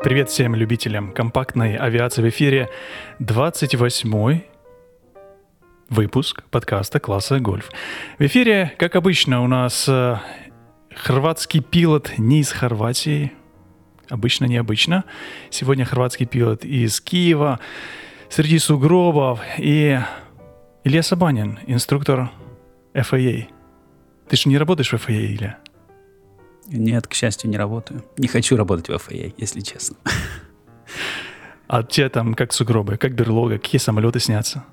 Привет всем любителям компактной авиации в эфире. 28 выпуск подкаста класса «Гольф». В эфире, как обычно, у нас э, хорватский пилот не из Хорватии. Обычно, необычно. Сегодня хорватский пилот из Киева. Среди сугробов. И Илья Сабанин, инструктор FAA. Ты же не работаешь в FAA, Илья? Нет, к счастью, не работаю. Не хочу работать в FAA, если честно. А те там как сугробы, как берлога, какие самолеты снятся?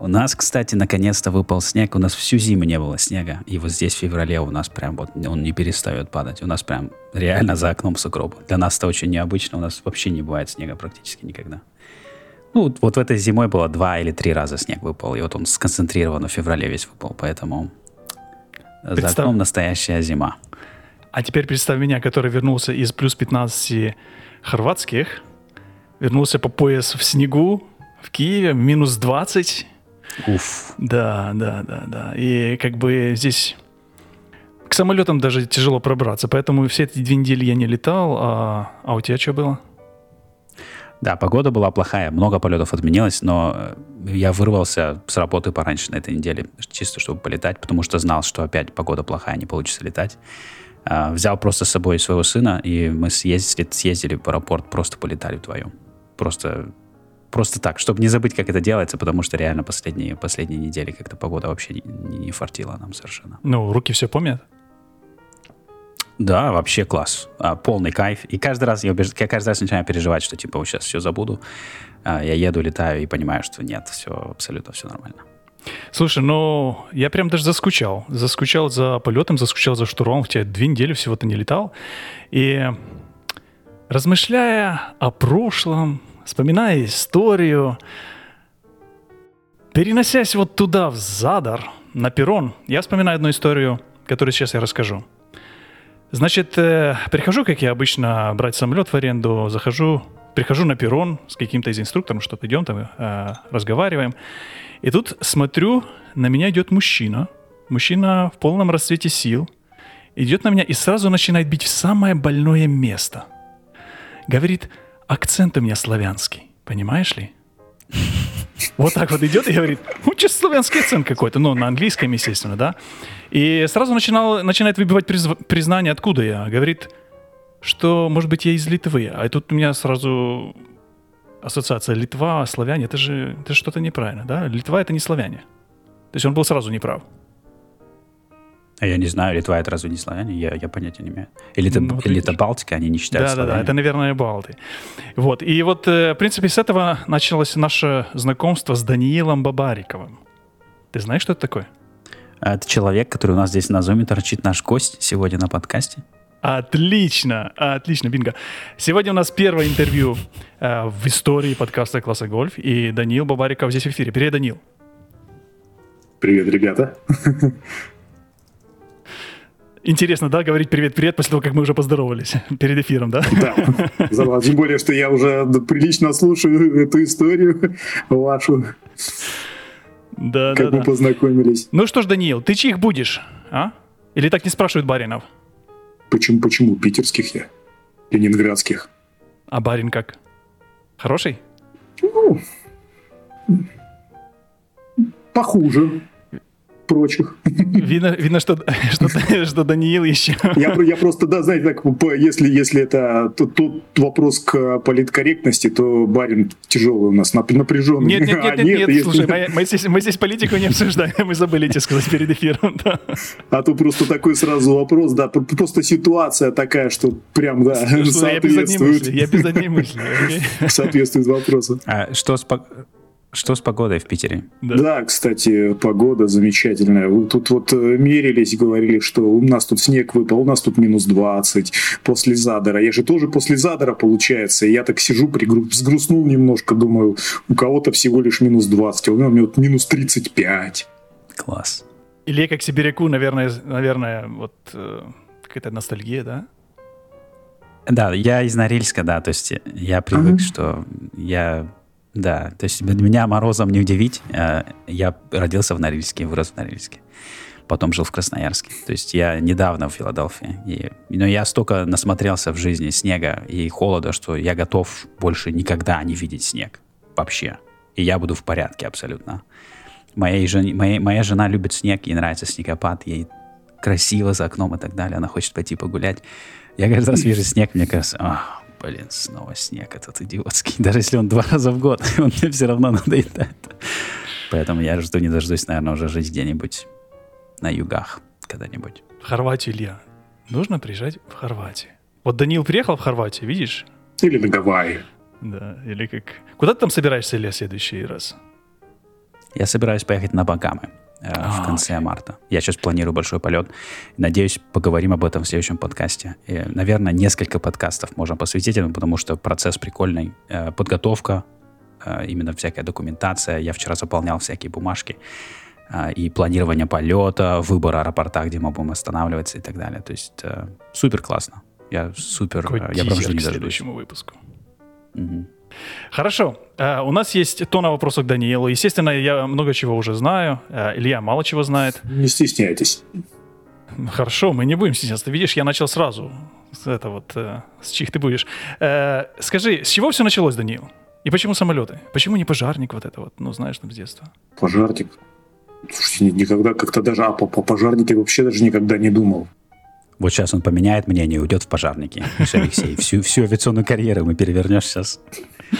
У нас, кстати, наконец-то выпал снег. У нас всю зиму не было снега. И вот здесь в феврале у нас прям вот он не перестает падать. У нас прям реально за окном сугробы. Для нас это очень необычно. У нас вообще не бывает снега практически никогда. Ну, вот в этой зимой было два или три раза снег выпал. И вот он сконцентрирован в феврале весь выпал. Поэтому Представь... за окном настоящая зима. А теперь представь меня, который вернулся из плюс 15 хорватских, вернулся по пояс в снегу в Киеве, минус 20. Уф. Да, да, да, да. И как бы здесь к самолетам даже тяжело пробраться, поэтому все эти две недели я не летал. А, а у тебя что было? Да, погода была плохая, много полетов отменилось, но я вырвался с работы пораньше на этой неделе, чисто чтобы полетать, потому что знал, что опять погода плохая, не получится летать. А, взял просто с собой своего сына, и мы съездили, съездили в аэропорт, просто полетали вдвоем. Просто, просто так, чтобы не забыть, как это делается, потому что реально последние, последние недели как-то погода вообще не, не, не фартила нам совершенно. Ну, руки все помнят? Да, вообще класс. А, полный кайф. И каждый раз я, убеж... я каждый раз начинаю переживать, что типа вот сейчас все забуду. А, я еду, летаю и понимаю, что нет, все абсолютно все нормально. Слушай, ну, я прям даже заскучал. Заскучал за полетом, заскучал за штурмом, хотя две недели всего-то не летал. И размышляя о прошлом, вспоминая историю, переносясь вот туда, в Задар, на перрон, я вспоминаю одну историю, которую сейчас я расскажу. Значит, э, прихожу, как я обычно, брать самолет в аренду, захожу, прихожу на перрон с каким-то из инструктором, что-то идем там, э, разговариваем. И тут смотрю, на меня идет мужчина. Мужчина в полном расцвете сил. Идет на меня и сразу начинает бить в самое больное место. Говорит, акцент у меня славянский. Понимаешь ли? Вот так вот идет и говорит, ну, чисто славянский акцент какой-то, ну, на английском, естественно, да. И сразу начинал, начинает выбивать признание, откуда я. Говорит, что, может быть, я из Литвы. А тут у меня сразу ассоциация Литва, славяне, это же, это же что-то неправильно, да? Литва это не славяне. То есть он был сразу неправ. А я не знаю, Литва это разве не славяне? Я, я понятия не имею. Или это, ну, или это Балтика, они не считают Да, да, да, это, наверное, Балты. Вот, и вот, э, в принципе, с этого началось наше знакомство с Даниилом Бабариковым. Ты знаешь, что это такое? Это человек, который у нас здесь на зуме торчит, наш гость сегодня на подкасте. Отлично, отлично, бинго. Сегодня у нас первое интервью э, в истории подкаста «Класса Гольф», и Даниил Бабариков здесь в эфире. Привет, Данил. Привет, ребята. Интересно, да, говорить привет-привет после того, как мы уже поздоровались перед эфиром, да? Да, тем более, что я уже прилично слушаю эту историю вашу. Да, как да, мы да. познакомились. Ну что ж, Даниил, ты чьих будешь, а? Или так не спрашивают баринов? Почему, почему питерских я? Ленинградских. А барин как? Хороший? Ну, похуже прочих. Видно, видно что, что, что Даниил еще... Я, я просто, да, знаете, так, если, если это тот, тот вопрос к политкорректности, то барин тяжелый у нас, напряженный. Нет, нет, нет, а нет, нет, нет слушай, мы, мы, здесь, мы здесь политику не обсуждаем, мы забыли тебе сказать перед эфиром. Да. А то просто такой сразу вопрос, да, просто ситуация такая, что прям, да, что, соответствует. Я без одной мысли. Соответствует вопросу. А что с что с погодой в Питере? Да. да, кстати, погода замечательная. Вы тут вот э, мерились, говорили, что у нас тут снег выпал, у нас тут минус 20 после Задора. Я же тоже после Задора, получается. Я так сижу, пригру... взгрустнул немножко, думаю, у кого-то всего лишь минус 20, а у меня вот минус 35. Класс. Или как сибиряку, наверное, наверное, вот э, какая-то ностальгия, да? Да, я из Норильска, да, то есть я привык, ага. что я да, то есть меня морозом не удивить. Э, я родился в Норильске, вырос в Норильске. потом жил в Красноярске. То есть я недавно в Филадельфии. И, но я столько насмотрелся в жизни снега и холода, что я готов больше никогда не видеть снег. Вообще. И я буду в порядке абсолютно. Моей жен... моя, моя жена любит снег, ей нравится снегопад, ей красиво за окном и так далее. Она хочет пойти погулять. Я каждый раз вижу снег, мне кажется, блин, снова снег этот идиотский. Даже если он два раза в год, он мне все равно надоедает. Поэтому я жду не дождусь, наверное, уже жить где-нибудь на югах когда-нибудь. В Хорватию, Илья. Нужно приезжать в Хорватию. Вот Данил приехал в Хорватию, видишь? Или на Гавайи. Да, или как... Куда ты там собираешься, Илья, в следующий раз? Я собираюсь поехать на Багамы э, в конце марта. Я сейчас планирую большой полет. Надеюсь, поговорим об этом в следующем подкасте. И, наверное, несколько подкастов можем посвятить этому, потому что процесс прикольный. Э, подготовка, э, именно всякая документация. Я вчера заполнял всякие бумажки. И планирование полета, выбор аэропорта, где мы будем останавливаться и так далее. То есть супер классно. Я супер... Какой я прям жду не следующему выпуску. Угу. Хорошо. Uh, у нас есть тонна вопросов к Даниилу. Естественно, я много чего уже знаю. Uh, Илья мало чего знает. Не стесняйтесь. Хорошо, мы не будем стесняться. Ты видишь, я начал сразу. С это вот, uh, с чих ты будешь. Скажи, с чего все началось, Даниил? И почему самолеты? Почему не пожарник вот это вот? Ну, знаешь, там с детства. Пожарник? Слушайте, никогда как-то даже а, по, по пожарнике вообще даже никогда не думал. Вот сейчас он поменяет мнение и уйдет в пожарники. Алексей, всю, всю авиационную карьеру мы перевернешь сейчас.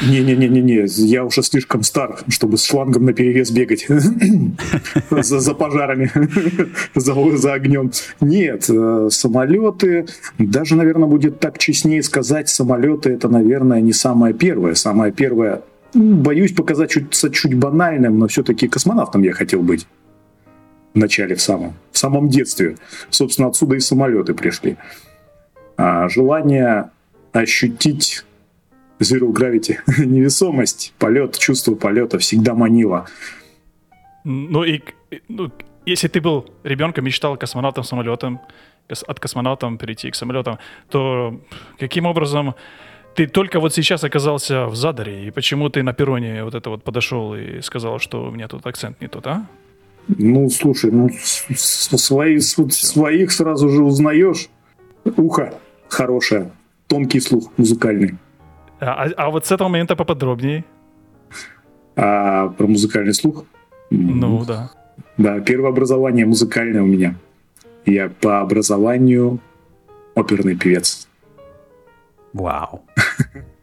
Не-не-не-не, я уже слишком стар, чтобы с шлангом на перевес бегать за, за пожарами, за, за огнем. Нет, э, самолеты, даже, наверное, будет так честнее сказать, самолеты это, наверное, не самое первое. Самое первое, боюсь показать чуть, чуть банальным, но все-таки космонавтом я хотел быть в начале, в самом, в самом детстве. Собственно, отсюда и самолеты пришли. А, желание ощутить Zero Gravity, невесомость, полет, чувство полета всегда манило. Ну и ну, если ты был ребенком, мечтал космонавтом, самолетом, от космонавтом перейти к самолетам, то каким образом ты только вот сейчас оказался в Задаре, и почему ты на перроне вот это вот подошел и сказал, что у меня тут акцент не тот, а? Ну, слушай, ну, свои, своих сразу же узнаешь. Ухо хорошее, тонкий слух музыкальный. А, а вот с этого момента поподробнее. А про музыкальный слух? Ну, да. Да, первое образование музыкальное у меня. Я по образованию оперный певец. Вау.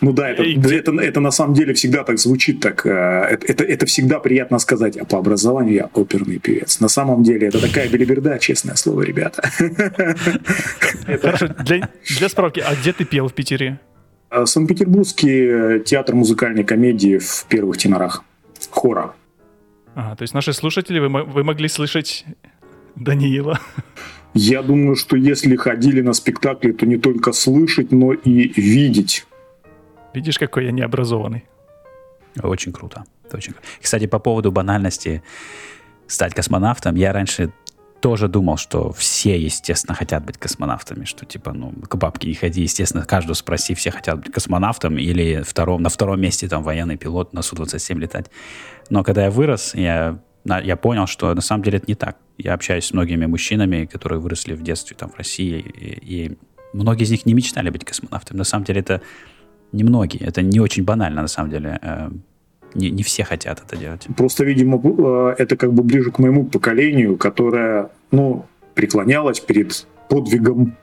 Ну да, это, это, это на самом деле всегда так звучит, так, э, это, это всегда приятно сказать, а по образованию я оперный певец. На самом деле это такая белиберда, честное слово, ребята. Хорошо, для, для справки, а где ты пел в Питере? Э, Санкт-Петербургский театр музыкальной комедии в первых тенорах. Хора. Ага, то есть наши слушатели, вы, вы могли слышать Даниила? Я думаю, что если ходили на спектакли, то не только слышать, но и видеть Видишь, какой я необразованный. Очень круто. очень... Кстати, по поводу банальности стать космонавтом, я раньше тоже думал, что все, естественно, хотят быть космонавтами, что типа, ну, к бабке не ходи, естественно, каждого спроси, все хотят быть космонавтом или втором, на втором месте там военный пилот на Су-27 летать. Но когда я вырос, я, я понял, что на самом деле это не так. Я общаюсь с многими мужчинами, которые выросли в детстве там в России, и, и многие из них не мечтали быть космонавтами. На самом деле это немногие. Это не очень банально, на самом деле. Не, не все хотят это делать. Просто, видимо, э, это как бы ближе к моему поколению, которое, ну, преклонялось перед подвигом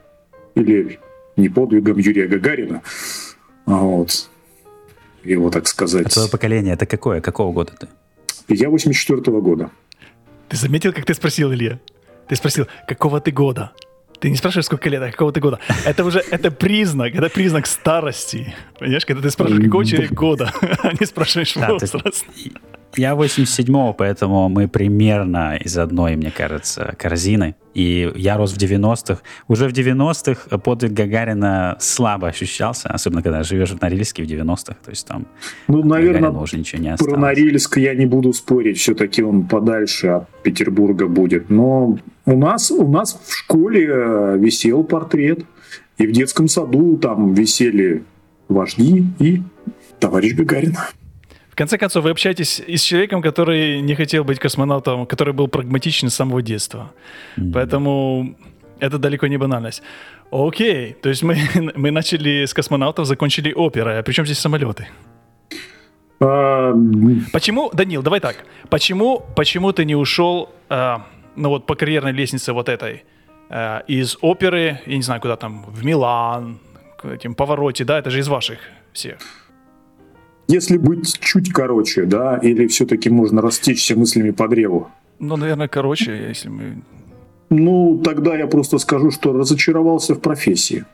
или не подвигом Юрия Гагарина. А вот. Его, так сказать. А твое поколение это какое? Какого года ты? Я 84 -го года. Ты заметил, как ты спросил, Илья? Ты спросил, какого ты года? Ты не спрашиваешь, сколько лет, а какого ты года. Это уже это признак, это признак старости. Понимаешь, когда ты спрашиваешь, какого человека года, а не спрашиваешь да, возраст. Я 87-го, поэтому мы примерно из одной, мне кажется, корзины. И я рос в 90-х. Уже в 90-х подвиг Гагарина слабо ощущался, особенно когда живешь в Норильске в 90-х. То есть там ну, наверное, уже ничего не осталось. Про Норильск я не буду спорить, все-таки он подальше от Петербурга будет. Но у нас, у нас в школе э, висел портрет, и в детском саду там висели вожди и товарищ Гагарин конце концов, вы общаетесь и с человеком, который не хотел быть космонавтом, который был прагматичен с самого детства. Mm-hmm. Поэтому это далеко не банальность. Окей, то есть мы, мы начали с космонавтов, закончили оперой. А при чем здесь самолеты? А... Почему, Данил, давай так. Почему, почему ты не ушел, э, ну вот по карьерной лестнице вот этой, э, из оперы, я не знаю, куда там, в Милан, к этим повороте, да, это же из ваших всех. Если быть чуть короче, да, или все-таки можно растечься мыслями по древу? Ну, наверное, короче, если мы ну, тогда я просто скажу, что разочаровался в профессии.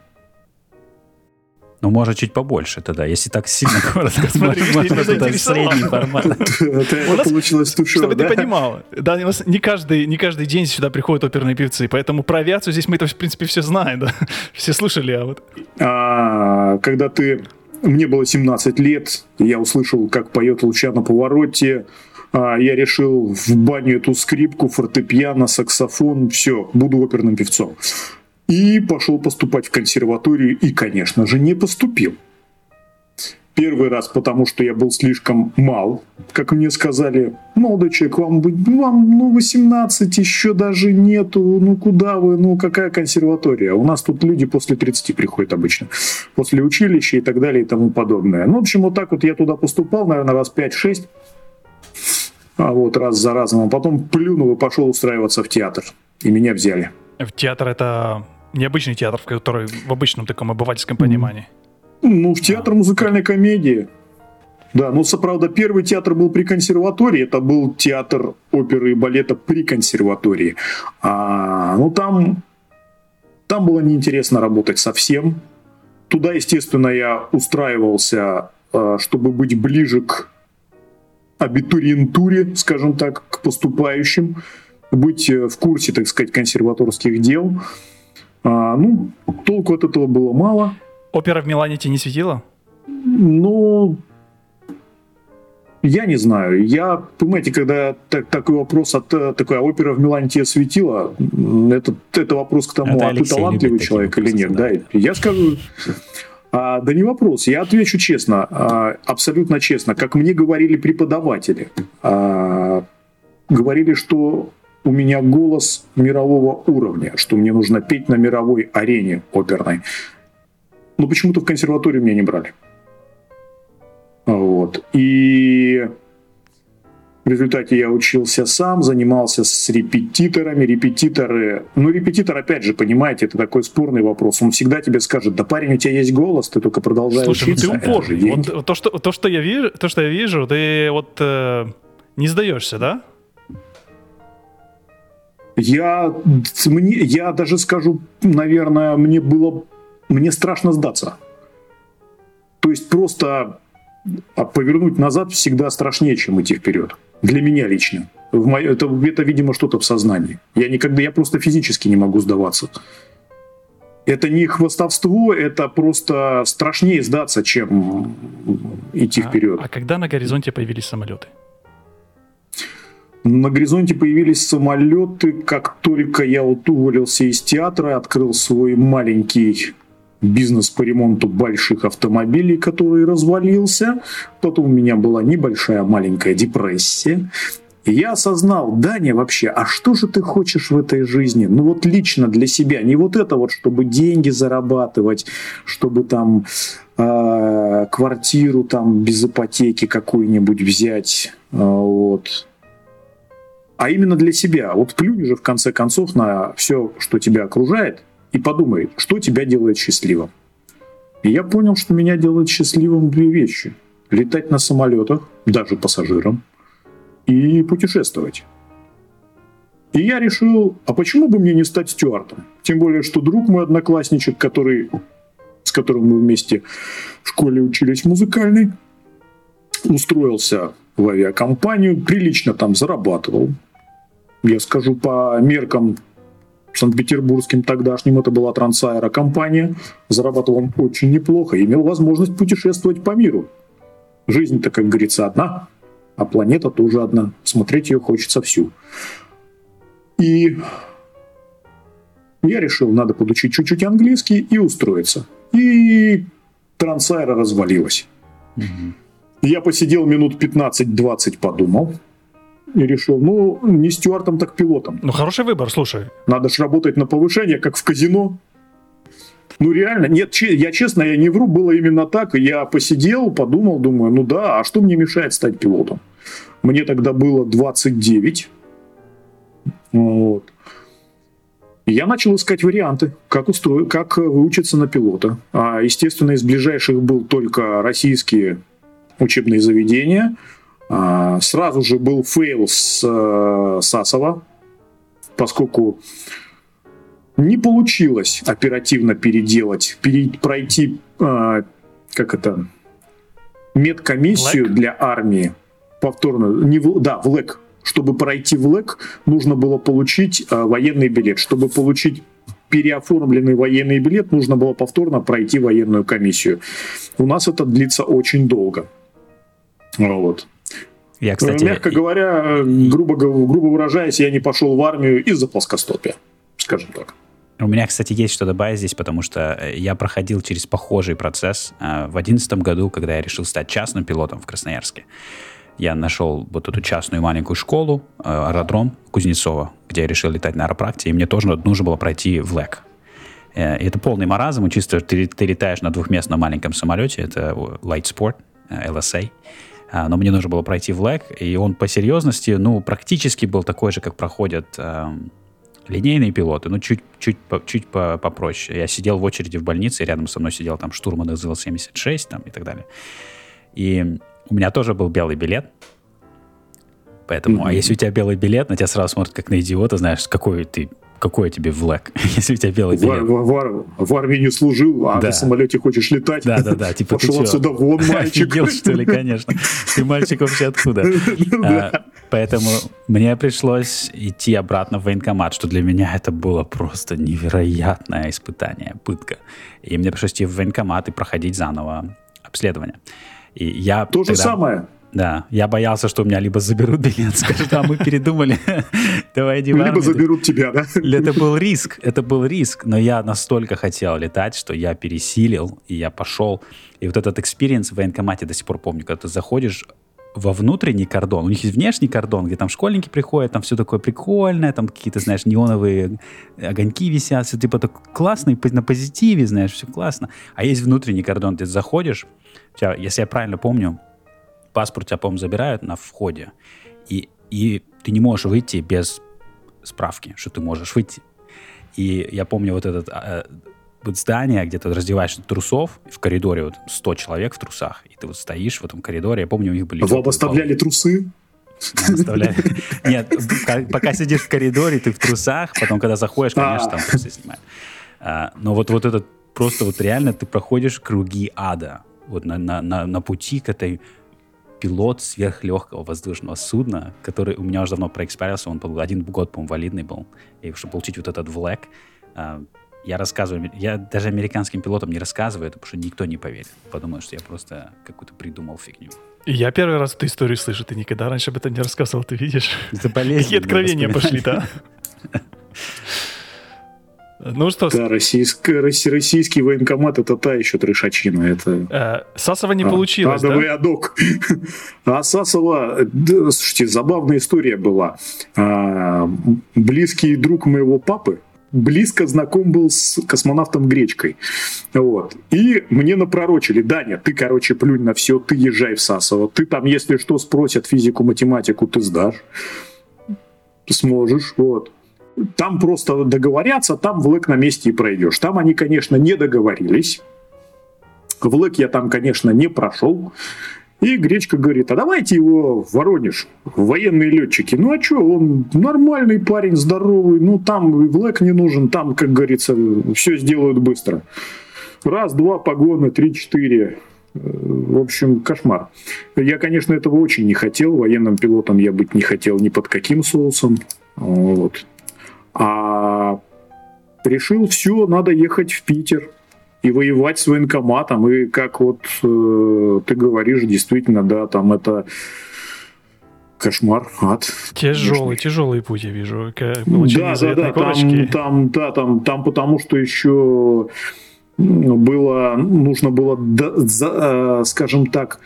Ну, может, чуть побольше тогда, если так сильно коротко смотреть, можно средний формат. Это получилось тушево, Чтобы ты понимал, да, не каждый, не каждый день сюда приходят оперные певцы, поэтому про авиацию здесь мы это, в принципе, все знаем, да, все слышали, а вот... А, когда ты... Мне было 17 лет, я услышал, как поет Луча на повороте, а, я решил в баню эту скрипку, фортепиано, саксофон, все, буду оперным певцом. И пошел поступать в консерваторию, и, конечно же, не поступил. Первый раз, потому что я был слишком мал, как мне сказали, молодой человек, вам, вам ну, 18 еще даже нету, ну куда вы, ну какая консерватория? У нас тут люди после 30 приходят обычно, после училища и так далее и тому подобное. Ну, в общем, вот так вот я туда поступал, наверное, раз 5-6 а вот раз за разом, а потом плюнул и пошел устраиваться в театр. И меня взяли. В театр это необычный театр, который в обычном таком обывательском понимании. Ну, в театр музыкальной комедии. Да, ну, правда, первый театр был при консерватории, это был театр оперы и балета при консерватории. А, ну, там, там было неинтересно работать совсем. Туда, естественно, я устраивался, а, чтобы быть ближе к абитуриентуре, скажем так, к поступающим, быть э, в курсе, так сказать, консерваторских дел. А, ну, толку от этого было мало. Опера в Милане тебе не светила? Ну, я не знаю. Я, понимаете, когда так, такой вопрос, от, такая опера в Милане тебе светила, это, это вопрос к тому, это а ты талантливый человек или нет. Да? Я скажу, а, да не вопрос. Я отвечу честно, а, абсолютно честно. Как мне говорили преподаватели, а, говорили, что у меня голос мирового уровня, что мне нужно петь на мировой арене оперной. Но почему-то в консерваторию меня не брали. Вот. И в результате я учился сам, занимался с репетиторами. Репетиторы... Ну, репетитор, опять же, понимаете, это такой спорный вопрос. Он всегда тебе скажет, да парень, у тебя есть голос, ты только продолжай Слушай, учиться. Слушай, ты упорный. Вот, то, что, то, что я вижу, то, что я вижу, ты вот э, не сдаешься, да? Я, мне, я даже скажу, наверное, мне было... Мне страшно сдаться. То есть просто а повернуть назад всегда страшнее, чем идти вперед. Для меня лично. В мо... это, это, видимо, что-то в сознании. Я никогда, я просто физически не могу сдаваться. Это не хвостовство, это просто страшнее сдаться, чем идти а, вперед. А когда на горизонте появились самолеты? На горизонте появились самолеты, как только я вот уволился из театра, открыл свой маленький бизнес по ремонту больших автомобилей, который развалился. Потом у меня была небольшая маленькая депрессия. Я осознал, Даня, вообще, а что же ты хочешь в этой жизни? Ну вот лично для себя, не вот это вот, чтобы деньги зарабатывать, чтобы там э, квартиру там без ипотеки какую-нибудь взять, э, вот. А именно для себя. Вот плюнь же в конце концов на все, что тебя окружает, и подумай, что тебя делает счастливым. И я понял, что меня делает счастливым две вещи. Летать на самолетах, даже пассажирам, и путешествовать. И я решил, а почему бы мне не стать стюартом? Тем более, что друг мой одноклассничек, который, с которым мы вместе в школе учились музыкальной, устроился в авиакомпанию, прилично там зарабатывал. Я скажу, по меркам Санкт-Петербургским тогдашним, это была Трансаэро компания, зарабатывал он очень неплохо, имел возможность путешествовать по миру. Жизнь-то, как говорится, одна, а планета тоже одна. Смотреть ее хочется всю. И я решил, надо подучить чуть-чуть английский и устроиться. И Трансайра развалилась. Угу. Я посидел минут 15-20, подумал. И решил, ну, не стюартом, так пилотом. Ну, хороший выбор, слушай. Надо же работать на повышение, как в казино. Ну, реально, нет, я честно, я не вру, было именно так. Я посидел, подумал, думаю, ну да, а что мне мешает стать пилотом? Мне тогда было 29. Вот. Я начал искать варианты, как, устроить, как выучиться на пилота. А, естественно, из ближайших был только российские учебные заведения. А, сразу же был fail с э, Сасово, поскольку не получилось оперативно переделать, пере, пройти, э, как это, медкомиссию ВЛЭК? для армии повторно, не в, да, в ЛЭК. Чтобы пройти в ЛЭК, нужно было получить э, военный билет. Чтобы получить переоформленный военный билет, нужно было повторно пройти военную комиссию. У нас это длится очень долго. Вот. Я, кстати, Мягко говоря, грубо, грубо выражаясь, я не пошел в армию из-за плоскостопия, скажем так. У меня, кстати, есть что добавить здесь, потому что э, я проходил через похожий процесс э, в 2011 году, когда я решил стать частным пилотом в Красноярске. Я нашел вот эту частную маленькую школу, э, аэродром Кузнецова, где я решил летать на аэропракте, и мне тоже нужно было пройти в ЛЭК. Это полный маразм, чисто ты, ты летаешь на двухместном маленьком самолете, это Light Sport, LSA, а, но мне нужно было пройти в ЛЭК, и он по серьезности, ну, практически был такой же, как проходят эм, линейные пилоты, ну, чуть, чуть, чуть попроще. Я сидел в очереди в больнице, и рядом со мной сидел там штурман СЗЛ-76 там, и так далее. И у меня тоже был белый билет, Поэтому, mm-hmm. а если у тебя белый билет, на тебя сразу смотрят как на идиота, знаешь, какой ты какой тебе влэк, если у тебя белый билет? В, в, в, в армии не служил, а да. ты в самолете хочешь летать? Да, да, да. Типа, Пошел отсюда вон, мальчик. Офигел, что ли, конечно. Ты мальчик вообще откуда? а, поэтому мне пришлось идти обратно в военкомат, что для меня это было просто невероятное испытание, пытка. И мне пришлось идти в военкомат и проходить заново обследование. И я То же самое. Да, я боялся, что у меня либо заберут билет, скажут, а мы передумали, давай иди Либо заберут тебя, да? Это был риск, это был риск, но я настолько хотел летать, что я пересилил, и я пошел. И вот этот experience в военкомате до сих пор помню, когда ты заходишь во внутренний кордон. У них есть внешний кордон, где там школьники приходят, там все такое прикольное, там какие-то, знаешь, неоновые огоньки висят, все типа так классно, на позитиве, знаешь, все классно. А есть внутренний кордон, ты заходишь, если я правильно помню, паспорт тебя, по-моему, забирают на входе, и, и ты не можешь выйти без справки, что ты можешь выйти. И я помню вот этот а, вот здание, где ты раздеваешься трусов, в коридоре вот 100 человек в трусах, и ты вот стоишь в этом коридоре, я помню, у них были... Вы оставляли трусы? Нет, пока сидишь в коридоре, ты в трусах, потом, когда заходишь, конечно, там трусы снимаешь. А, но вот, вот этот просто вот реально ты проходишь круги ада вот на, на, на, на пути к этой пилот сверхлегкого воздушного судна, который у меня уже давно проэкспарился, он был один год, по-моему, валидный был. И чтобы получить вот этот влэк, а, я рассказываю, я даже американским пилотам не рассказываю это, потому что никто не поверит. Подумают, что я просто какую-то придумал фигню. Я первый раз эту историю слышу, ты никогда раньше об этом не рассказывал, ты видишь? Это болезненно. Какие откровения пошли, да? Ну что? Да, российский, российский военкомат это та еще трешачина. Это... Э, Сасова не а, получилось, да? адок. А Сасова, да, слушайте, забавная история была. А, близкий друг моего папы, близко знаком был с космонавтом Гречкой. Вот. И мне напророчили, Даня, ты, короче, плюнь на все, ты езжай в Сасово. Ты там, если что, спросят физику, математику, ты сдашь. Сможешь, вот. Там просто договорятся, там в ЛЭК на месте и пройдешь. Там они, конечно, не договорились. В ЛЭК я там, конечно, не прошел. И Гречка говорит, а давайте его в Воронеж, военные летчики. Ну а что, он нормальный парень, здоровый, ну там в ЛЭК не нужен, там, как говорится, все сделают быстро. Раз, два погоны, три, четыре. В общем, кошмар. Я, конечно, этого очень не хотел. Военным пилотом я быть не хотел ни под каким соусом. Вот. А решил, все, надо ехать в Питер и воевать с военкоматом. И как вот э, ты говоришь, действительно, да, там это кошмар, ад. Тяжелый, конечно. тяжелый путь, я вижу. Да, да, да, там, там, да, там, там потому что еще было, нужно было, да, за, э, скажем так,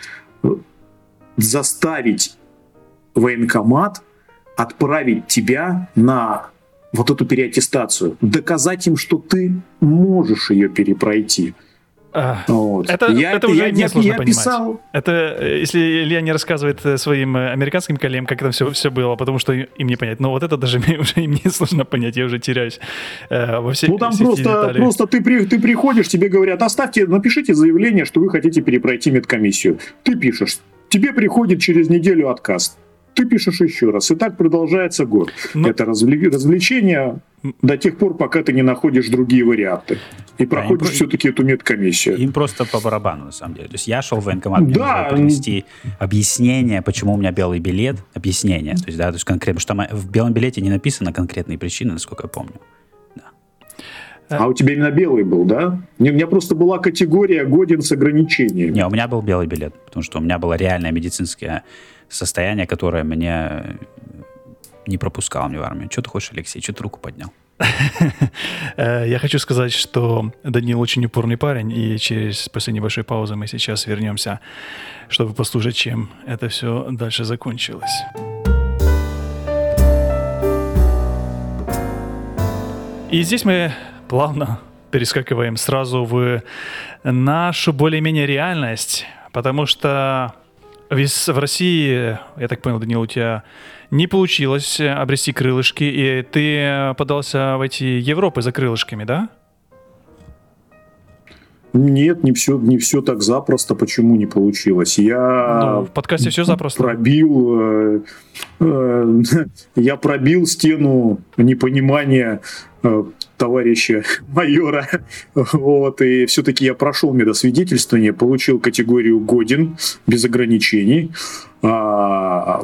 заставить военкомат отправить тебя на вот эту переаттестацию, доказать им, что ты можешь ее перепройти. А, вот. Это, я, это уже я, не сложно я понимать. Писал... Это э, если Илья не рассказывает э, своим э, американским коллегам, как это все, все было, потому что им не понять. Но вот это даже мне уже им не сложно понять, я уже теряюсь э, во всех Ну там просто, просто ты, при, ты приходишь, тебе говорят, оставьте, напишите заявление, что вы хотите перепройти медкомиссию. Ты пишешь, тебе приходит через неделю отказ ты пишешь еще раз. И так продолжается год. Но... Это развлечение до тех пор, пока ты не находишь другие варианты. И проходишь да, все-таки эту медкомиссию. Им просто по барабану, на самом деле. То есть я шел в военкомат, мне да. нужно принести объяснение, почему у меня белый билет, объяснение. То есть, да, то есть конкретно, что в белом билете не написано конкретные причины, насколько я помню. А у тебя именно белый был, да? У меня просто была категория годен с ограничениями. Не, у меня был белый билет, потому что у меня было реальное медицинское состояние, которое меня не пропускало мне в армию. Что ты хочешь, Алексей? Что ты руку поднял? Э, я хочу сказать, что Данил очень упорный парень, и через после небольшой паузы мы сейчас вернемся, чтобы послушать, чем это все дальше закончилось. И здесь мы плавно перескакиваем сразу в нашу более-менее реальность, потому что в России, я так понял, Данил, у тебя не получилось обрести крылышки, и ты подался в эти Европы за крылышками, да? Нет, не все, не все так запросто. Почему не получилось? Я ну, в подкасте все запросто. Пробил, э, э, я пробил стену непонимания э, товарища майора. Вот, и все-таки я прошел медосвидетельствование, получил категорию годен без ограничений. А,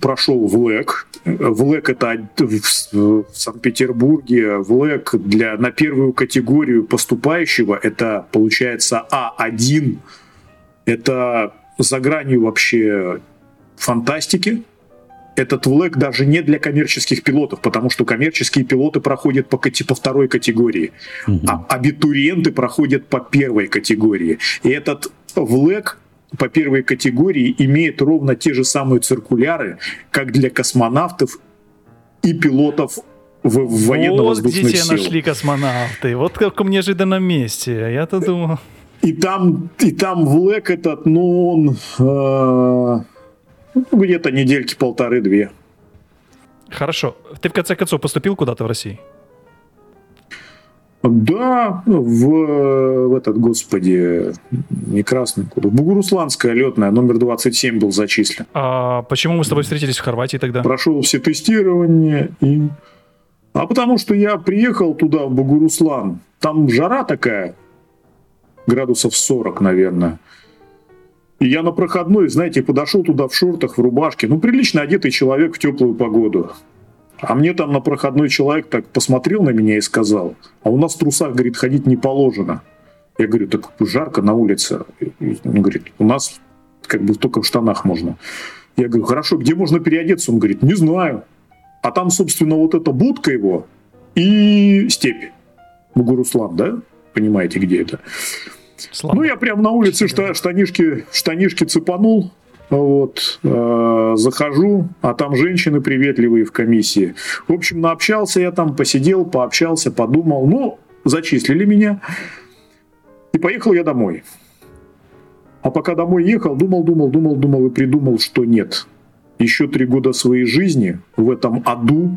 прошел в ЛЭК. В это в Санкт-Петербурге. В ЛЭК для, на первую категорию поступающего это получается А1. Это за гранью вообще фантастики этот влэк даже не для коммерческих пилотов, потому что коммерческие пилоты проходят по, по второй категории, угу. а абитуриенты проходят по первой категории. И этот влэк по первой категории имеет ровно те же самые циркуляры, как для космонавтов и пилотов в, в военно-воздушных вот где тебя нашли космонавты. Вот в неожиданном месте. Я-то думал... И там, и там Влэк этот, ну, он... Э ну, где-то недельки полторы-две. Хорошо. Ты в конце концов поступил куда-то в России? Да, в, в этот, господи, не красный, куда? Бугурусланская летная, номер 27 был зачислен. А почему мы с тобой встретились в Хорватии тогда? Прошел все тестирования и... А потому что я приехал туда, в Бугуруслан, там жара такая, градусов 40, наверное. И я на проходной, знаете, подошел туда в шортах, в рубашке. Ну, прилично одетый человек в теплую погоду. А мне там на проходной человек так посмотрел на меня и сказал, а у нас в трусах, говорит, ходить не положено. Я говорю, так жарко на улице. Он говорит, у нас как бы только в штанах можно. Я говорю, хорошо, где можно переодеться? Он говорит, не знаю. А там, собственно, вот эта будка его и степь. Бугуруслан, да? Понимаете, где это? Слава. Ну, я прям на улице шта, штанишки, штанишки цепанул, вот, э, захожу, а там женщины приветливые в комиссии. В общем, наобщался я там, посидел, пообщался, подумал. Ну, зачислили меня. И поехал я домой. А пока домой ехал, думал, думал, думал, думал и придумал, что нет. Еще три года своей жизни в этом аду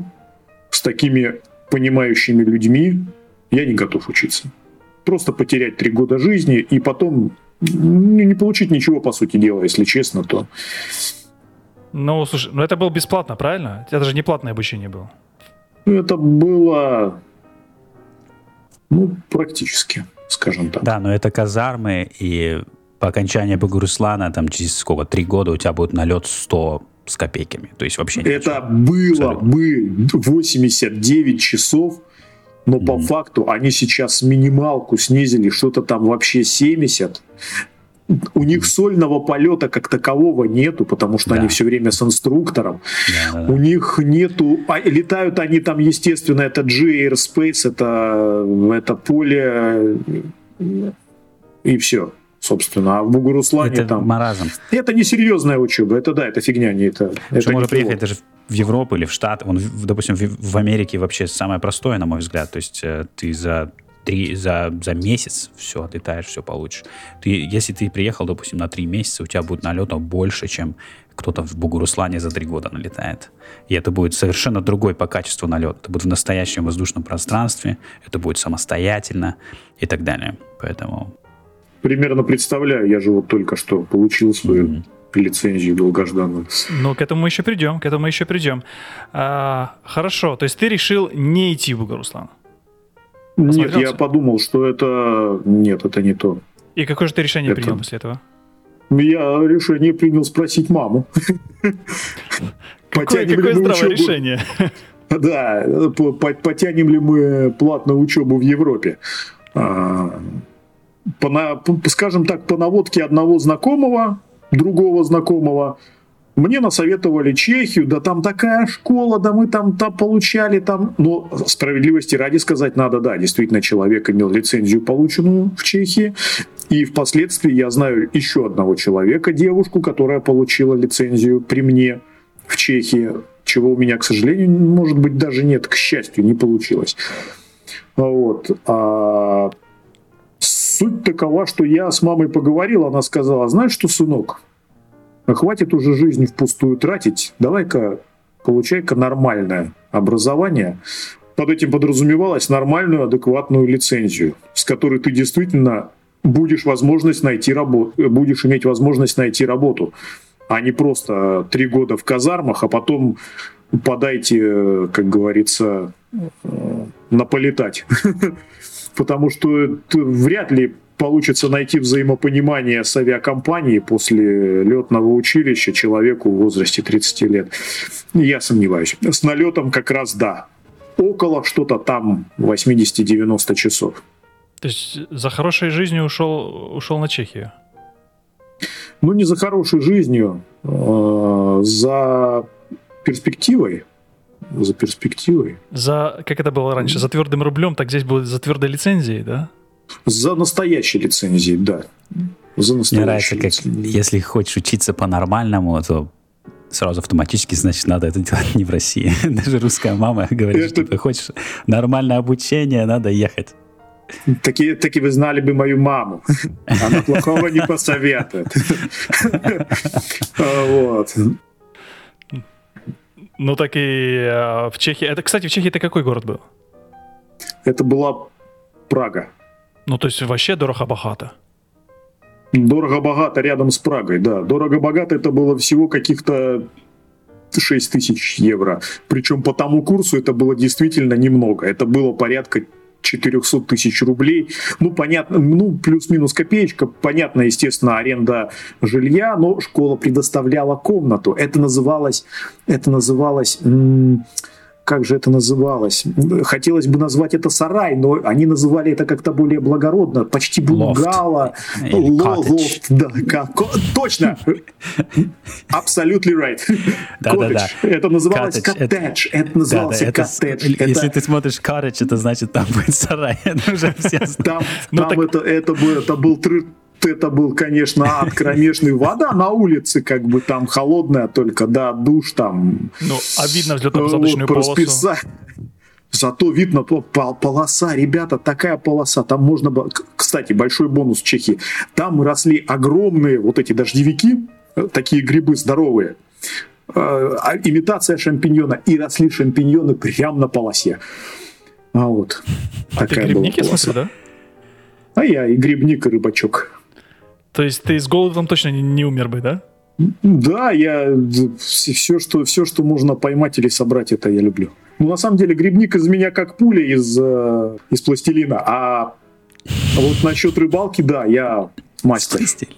с такими понимающими людьми я не готов учиться просто потерять три года жизни и потом не получить ничего, по сути дела, если честно, то... Ну, слушай, ну это было бесплатно, правильно? Это же не платное обучение было. Это было, ну, практически, скажем так. Да, но это казармы, и по окончании Багуруслана, там через сколько, три года у тебя будет налет 100 с копейками. То есть вообще Это было бы 89 часов но mm-hmm. по факту они сейчас минималку снизили, что-то там вообще 70. У них сольного полета как такового нету, потому что да. они все время с инструктором. Да, да, У них нету... А, летают они там, естественно, это G Airspace, это, это поле и все. собственно. А в Бугуруслане Это там... маразм. Это не серьезная учеба, это да, это фигня, не это. это Что можно приехать даже в Европу или в Штаты. Он, допустим, в, в Америке вообще самое простое, на мой взгляд. То есть э, ты за три, за, за месяц все отлетаешь, все получишь. Ты, если ты приехал, допустим, на три месяца, у тебя будет налетов больше, чем кто-то в Бугуруслане за три года налетает. И это будет совершенно другой по качеству налет. Это будет в настоящем воздушном пространстве, это будет самостоятельно и так далее. Поэтому Примерно представляю, я же вот только что получил свою лицензию долгожданную. Ну, к этому мы еще придем, к этому мы еще придем. А, хорошо, то есть ты решил не идти в Бугуруслан. Нет, я подумал, что это... Нет, это не то. И какое же ты решение Это- принял после этого? Я решение принял спросить маму. Какое, какое здравое решение? Да, по- по- потянем ли мы платную учебу в Европе? А, по- скажем так, по наводке одного знакомого, другого знакомого, мне насоветовали Чехию, да там такая школа, да мы там, там получали там... Но справедливости ради сказать надо, да, действительно человек имел лицензию, полученную в Чехии. И впоследствии я знаю еще одного человека, девушку, которая получила лицензию при мне в Чехии, чего у меня, к сожалению, может быть, даже нет, к счастью, не получилось. Вот. А суть такова, что я с мамой поговорил, она сказала, знаешь что, сынок, а хватит уже жизнь впустую тратить, давай-ка получай-ка нормальное образование. Под этим подразумевалось нормальную, адекватную лицензию, с которой ты действительно будешь возможность найти работу, будешь иметь возможность найти работу, а не просто три года в казармах, а потом подайте, э, как говорится, э, наполетать. Потому что вряд ли получится найти взаимопонимание с авиакомпанией после летного училища человеку в возрасте 30 лет. Я сомневаюсь. С налетом как раз да. Около что-то там 80-90 часов. То есть за хорошей жизнью ушел, ушел на Чехию. Ну, не за хорошей жизнью, э, за перспективой. За перспективой. За, как это было раньше, за твердым рублем, так здесь будет за твердой лицензией, да? За настоящей лицензией, да. За Мне настоящей нравится, как лицензией. если хочешь учиться по-нормальному, то сразу автоматически, значит, надо это делать не в России. Даже русская мама говорит, Это- что ты хочешь нормальное обучение, надо ехать. Таки, таки вы знали бы мою маму. Она плохого не посоветует. А, Вот. Ну так и э, в Чехии. Это, кстати, в Чехии это какой город был? Это была Прага. Ну, то есть вообще дорого-богато. Дорого-богато рядом с Прагой, да. Дорого-богато это было всего каких-то 6 тысяч евро. Причем по тому курсу это было действительно немного. Это было порядка 400 тысяч рублей. Ну, понятно, ну, плюс-минус копеечка. Понятно, естественно, аренда жилья, но школа предоставляла комнату. Это называлось, это называлось, как же это называлось? Хотелось бы назвать это сарай, но они называли это как-то более благородно, почти Лофт. бунгало. Или Ло- коттедж. лофт, да, ка- ко- точно. Absolutely right. Да-да-да. Коттедж. Это называлось Коттедж. Это- коттедж. Это назывался это, коттедж. Если Это- ты смотришь Карыч, это значит, там будет сарай. Это уже все знают. Там, Ну там так- это, это, был, это был это был, конечно, ад кромешный. Вода на улице, как бы там холодная только, да, душ там. Ну, а видно Вот, взлетно-посадочную по полосу. расписа- Зато видно по- по- полоса, ребята, такая полоса. Там можно было... Кстати, большой бонус в Чехии. Там росли огромные вот эти дождевики, э, такие грибы здоровые. Э, а имитация шампиньона. И росли шампиньоны прямо на полосе. А вот. А ты такая была грибник, я полоса. смотрю, да? А я и грибник, и рыбачок. То есть ты с голоду там точно не, не умер бы, да? Да, я все что, все, что можно поймать или собрать, это я люблю. Ну, на самом деле, грибник из меня как пуля из, э, из пластилина. А вот насчет рыбалки, да, я мастер. Стиль.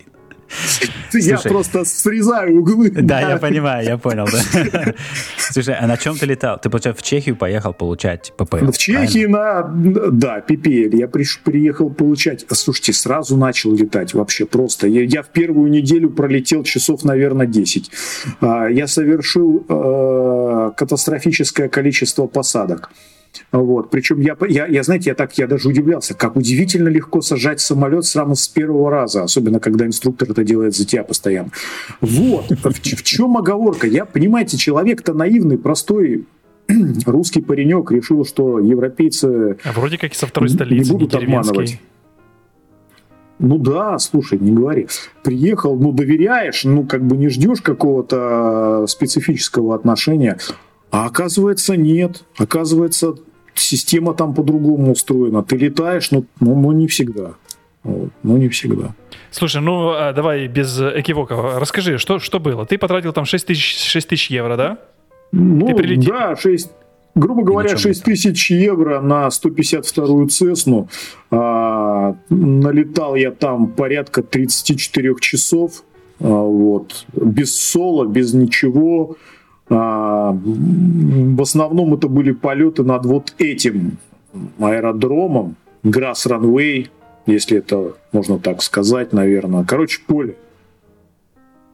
Я просто срезаю углы. Да, я понимаю, я понял, да. Слушай, а на чем ты летал? Ты, получается, в Чехию поехал получать ППЛ, В Чехии на... Да, PPL. Я приехал получать... Слушайте, сразу начал летать вообще просто. Я, я в первую неделю пролетел часов, наверное, 10. А, Я совершил э, катастрофическое количество посадок. Вот. Причем я, я, я, знаете, я так, я даже удивлялся, как удивительно легко сажать самолет сразу с первого раза, особенно когда инструктор это делает за тебя постоянно. Вот. В, в чем оговорка? Я, понимаете, человек-то наивный, простой, русский паренек решил, что европейцы а вроде как и со второй столицы, не будут не обманывать. Ну да, слушай, не говори. Приехал, ну доверяешь, ну как бы не ждешь какого-то специфического отношения. А оказывается нет. Оказывается система там по-другому устроена. Ты летаешь, но, но, но не всегда. Вот, но не всегда. Слушай, ну а давай без экивока. Расскажи, что, что было? Ты потратил там 6 тысяч, 6 тысяч евро, да? Ну, да, 6, грубо говоря, 6 тысяч евро на 152-ю Цесну. А, налетал я там порядка 34 часов. А, вот, без соло, без ничего. А, в основном это были полеты над вот этим аэродромом, Грасс Ранвей, если это можно так сказать, наверное. Короче, поле.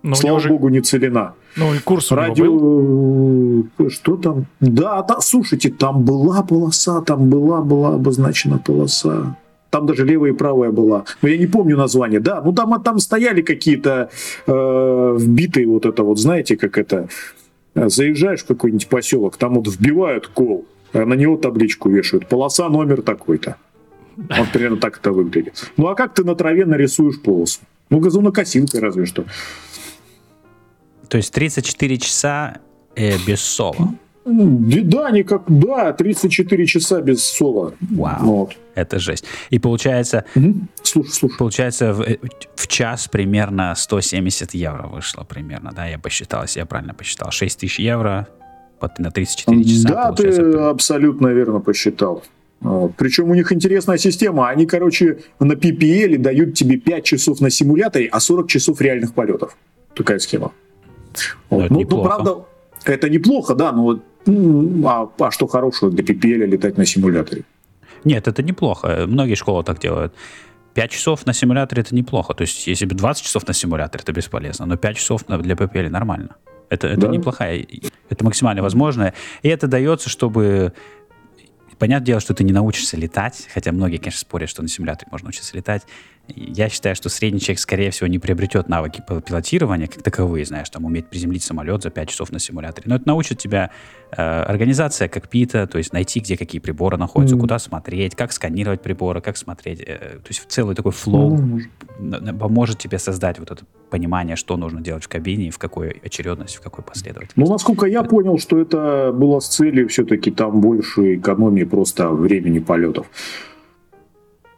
Но Слава уже... богу, не целена. Ну и курс Радио... был? Э, что там? Да, та... слушайте, там была полоса, там была, была обозначена полоса. Там даже левая и правая была. Но я не помню название. Да, ну там, там стояли какие-то э, вбитые вот это вот, знаете, как это... Заезжаешь в какой-нибудь поселок, там вот вбивают кол, а на него табличку вешают. Полоса номер такой-то. Вот примерно так это выглядит. Ну а как ты на траве нарисуешь полосу? Ну газонокосилкой разве что. То есть 34 часа э, без соло. Да, никак, да, 34 часа без соло. Вау, вот. это жесть. И получается, угу. слушай, слушай. получается в, э, в час примерно 170 евро вышло примерно, да, я посчитал, если я правильно посчитал, 6 тысяч евро на 34 часа. Да, ты абсолютно верно посчитал. Вот. Причем у них интересная система. Они, короче, на PPL дают тебе 5 часов на симуляторе, а 40 часов реальных полетов. Такая схема. Вот. Ну, ну, правда, это неплохо, да, но а, а что хорошего для PPL летать на симуляторе? Нет, это неплохо. Многие школы так делают. 5 часов на симуляторе это неплохо. То есть, если бы 20 часов на симуляторе, это бесполезно. Но 5 часов для PPL нормально. Это, это да. неплохая, это максимально возможное. И это дается, чтобы Понятное дело, что ты не научишься летать, хотя многие, конечно, спорят, что на симуляторе можно научиться летать. Я считаю, что средний человек, скорее всего, не приобретет навыки пилотирования как таковые, знаешь, там, уметь приземлить самолет за 5 часов на симуляторе. Но это научит тебя э, организация кокпита, то есть найти, где какие приборы находятся, mm. куда смотреть, как сканировать приборы, как смотреть. Э, то есть целый такой флоу mm. поможет тебе создать вот это понимание, что нужно делать в кабине, в какой очередности, в какой последовательности. Ну, насколько я понял, что это было с целью все-таки там больше экономии просто времени полетов.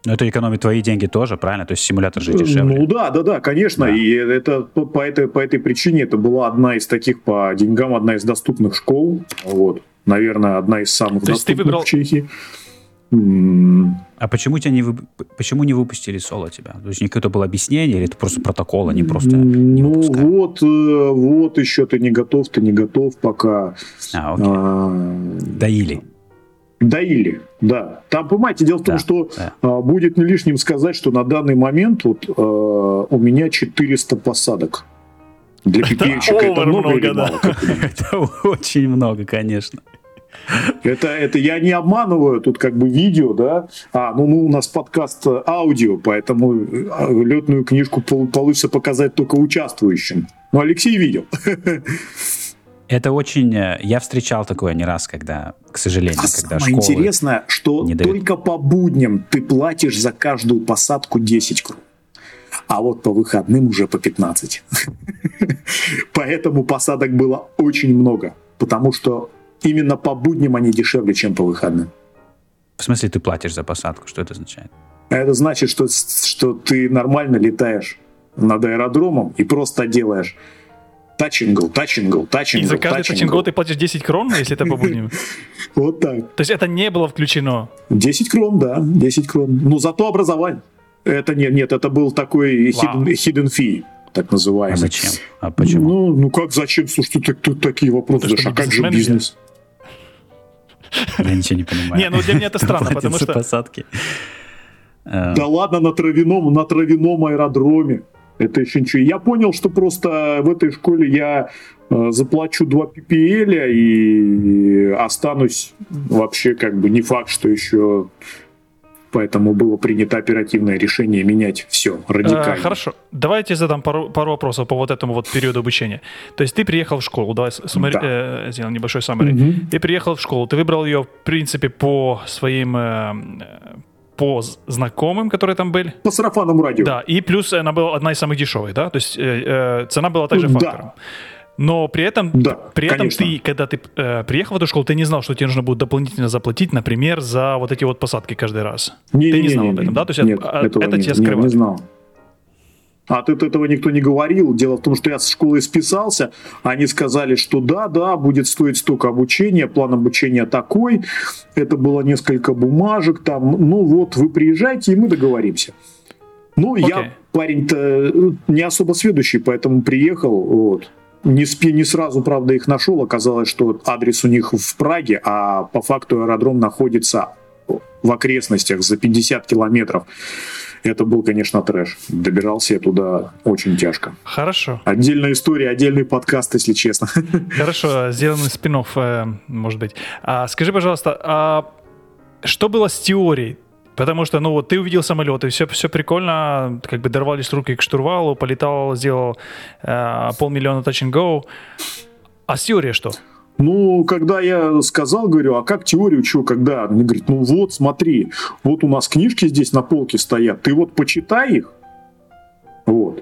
Но это экономит твои деньги тоже, правильно? То есть симулятор же дешевле. Ну да, да, да, конечно. Да. И это по этой, по этой причине это была одна из таких по деньгам, одна из доступных школ. Вот. Наверное, одна из самых То доступных выбрал... в Чехии. А почему тебя не вы... почему не выпустили соло тебя? То есть какое-то было объяснение или это просто протокол, они просто не Ну вот, э, вот еще ты не готов, ты не готов пока. А, окей. А... Доили. Доили, да. Там, понимаете, дело в том, да, что да. А, будет не лишним сказать, что на данный момент вот, а, у меня 400 посадок. Для пипельщика это, это много, много или да. мало? Это очень много, конечно. Это, это я не обманываю, тут как бы видео, да, а, ну, ну у нас подкаст аудио, поэтому а, летную книжку получится показать только участвующим. Но Алексей видел. Это очень... Э, я встречал такое не раз, когда, к сожалению, а когда самое интересное, что не дают... только по будням ты платишь за каждую посадку 10 крон. А вот по выходным уже по 15. Поэтому посадок было очень много. Потому что именно по будням они дешевле, чем по выходным. В смысле ты платишь за посадку? Что это означает? Это значит, что, что ты нормально летаешь над аэродромом и просто делаешь тачингл, тачингл, тачингл. И за каждый тачингл ты платишь 10 крон, если это по будням? Вот так. То есть это не было включено? 10 крон, да, 10 крон. Но зато образование. Это нет, нет, это был такой hidden, hidden fee так называемый. А зачем? А почему? Ну, ну как зачем? Слушай, ты, тут такие вопросы. Ну, а как же бизнес? Я ничего не понимаю. Не, ну для меня это странно, потому что... посадки. Да ладно, на травяном, на травяном аэродроме Это еще ничего. Я понял, что просто в этой школе я э, заплачу 2 PPL и останусь вообще как бы не факт, что еще Поэтому было принято оперативное решение менять все радикально. А, хорошо. Давайте задам пару, пару вопросов по вот этому вот периоду обучения. То есть ты приехал в школу, давай суммари, да. э, сделаем небольшой саммари. Угу. Ты приехал в школу, ты выбрал ее, в принципе, по своим э, по знакомым, которые там были. По сарафанному радио. Да, и плюс она была одна из самых дешевых, да? То есть э, э, цена была также фактором. Да. Но при этом, да, при этом ты, когда ты э, приехал в эту школу, ты не знал, что тебе нужно будет дополнительно заплатить, например, за вот эти вот посадки каждый раз. Не, ты не, не знал не, об этом, да? То есть нет, это, это не, тебе скрывали? Не, не знал. А от этого никто не говорил. Дело в том, что я с школы списался, они сказали, что да, да, будет стоить столько обучения, план обучения такой. Это было несколько бумажек там. Ну вот, вы приезжайте, и мы договоримся. Ну, okay. я парень-то э, не особо сведущий, поэтому приехал, вот. Не, спи, не сразу, правда, их нашел. Оказалось, что адрес у них в Праге, а по факту аэродром находится в окрестностях за 50 километров. Это был, конечно, трэш. Добирался я туда очень тяжко. Хорошо. Отдельная история, отдельный подкаст, если честно. Хорошо, сделанный спин э, может быть. А, скажи, пожалуйста, а что было с теорией? Потому что, ну вот, ты увидел самолет, и все, все прикольно, как бы дорвались руки к штурвалу, полетал, сделал э, полмиллиона touch and go. А с теорией что? Ну, когда я сказал, говорю, а как теорию, что, когда? Мне говорит, ну вот, смотри, вот у нас книжки здесь на полке стоят, ты вот почитай их, вот,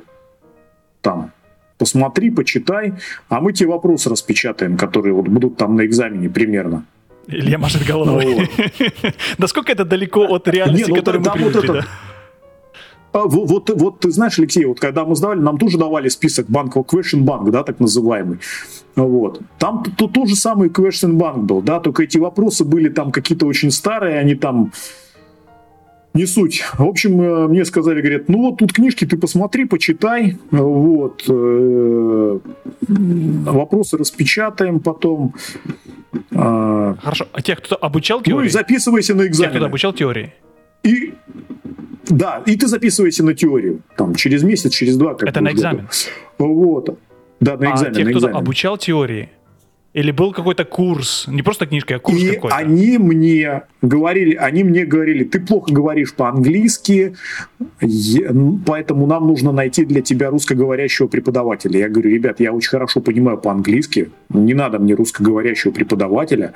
там, посмотри, почитай, а мы тебе вопросы распечатаем, которые вот будут там на экзамене примерно. Илья машет головой. Ну, Насколько это далеко от реальности, ну, которую мы привыкли, да? Вот, вот, вот ты знаешь, Алексей, вот когда мы сдавали, нам тоже давали список банков, question bank, да, так называемый. Вот. Там то, то же самый question bank был, да, только эти вопросы были там какие-то очень старые, они там не суть. В общем, э, мне сказали, говорят, ну вот тут книжки ты посмотри, почитай, вот, э, вопросы распечатаем потом. А, Хорошо, а тех, кто обучал теории? Ну и записывайся на экзамен. Тех, кто обучал теории? И да, и ты записывайся на теорию. Там через месяц, через два. Как Это на экзамен? Вот. Да, на экзамен. А тех, кто экзамен. обучал теории? Или был какой-то курс, не просто книжка, а курс и какой-то? они мне говорили, они мне говорили, ты плохо говоришь по-английски, поэтому нам нужно найти для тебя русскоговорящего преподавателя. Я говорю, ребят, я очень хорошо понимаю по-английски, не надо мне русскоговорящего преподавателя.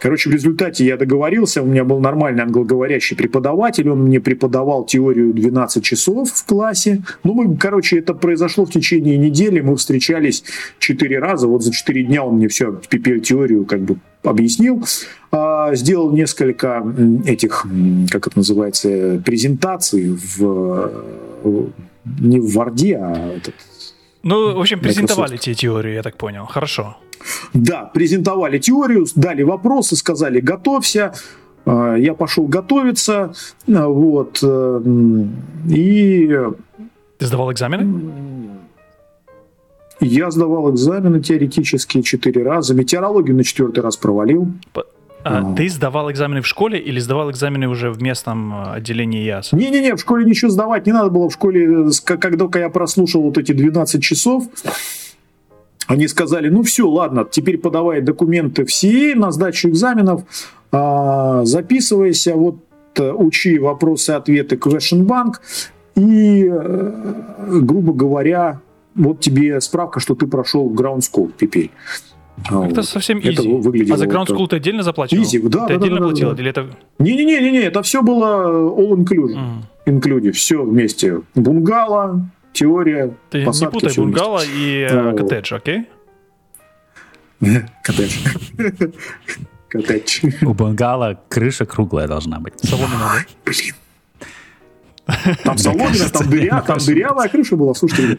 Короче, в результате я договорился, у меня был нормальный англоговорящий преподаватель, он мне преподавал теорию 12 часов в классе. Ну, мы, короче, это произошло в течение недели, мы встречались 4 раза, вот за 4 дня он мне все PPL-теорию как бы объяснил, а, сделал несколько этих, как это называется, презентаций в, не в Варде, а этот, ну, в общем, презентовали те теории, я так понял. Хорошо. Да, презентовали теорию, дали вопросы, сказали готовься. А, я пошел готовиться, а, вот, э, и... Ты сдавал экзамены? Я сдавал экзамены теоретические четыре раза. Метеорологию на четвертый раз провалил. А, а. Ты сдавал экзамены в школе или сдавал экзамены уже в местном э, отделении ЯС? Не-не-не, в школе ничего сдавать не надо было. В школе, когда я прослушал вот эти 12 часов, они сказали, ну все, ладно, теперь подавай документы все на сдачу экзаменов, а, записывайся, вот э, учи вопросы-ответы Question Bank, и, э, грубо говоря, вот тебе справка, что ты прошел Ground School теперь. Это вот. совсем изи. Это выглядело а за Ground School вот, ты отдельно заплатил? Изи, да. Ты да, отдельно да, платил? Да. Или это... Не-не-не, не, это все было all inclusive. Mm. Include, все вместе. Бунгало, теория, Ты посадки, не путай бунгало и э, коттедж, окей? Коттедж. Коттедж. У бунгало крыша круглая должна быть. Соломенная, да? Блин. Там соломенная, там дыря, там дырявая крыша была, слушайте.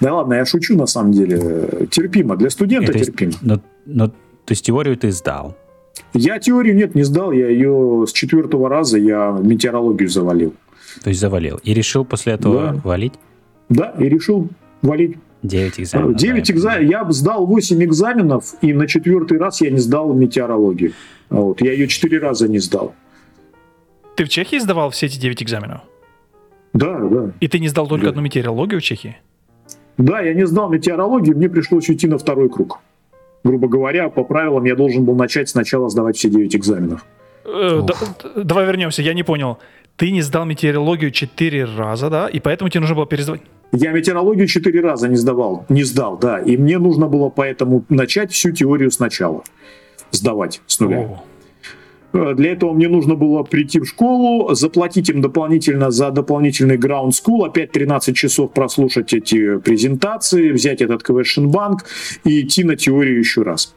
Да ладно, я шучу на самом деле. Терпимо, для студента терпимо. Но, но, то есть теорию ты сдал? Я теорию нет, не сдал, я ее с четвертого раза я метеорологию завалил. То есть завалил. И решил после этого да. валить? Да, и решил валить. 9 экзаменов. 9 да, экзаменов. Я сдал 8 экзаменов, и на четвертый раз я не сдал метеорологию. Вот. Я ее 4 раза не сдал. Ты в Чехии сдавал все эти 9 экзаменов? Да, да. И ты не сдал только Да. одну метеорологию в Чехии? Да, я не сдал метеорологию, мне пришлось уйти на второй круг. Грубо говоря, по правилам я должен был начать сначала сдавать все 9 экзаменов. Э, да- давай вернемся, я не понял. Ты не сдал метеорологию четыре раза, да? И поэтому тебе нужно было пересдавать? Я метеорологию 4 раза не сдавал, не сдал, да. И мне нужно было поэтому начать всю теорию сначала. Сдавать с нуля. О. Э, Для этого мне нужно было прийти в школу, заплатить им дополнительно за дополнительный ground school, опять 13 часов прослушать эти презентации, взять этот question банк и идти на теорию еще раз.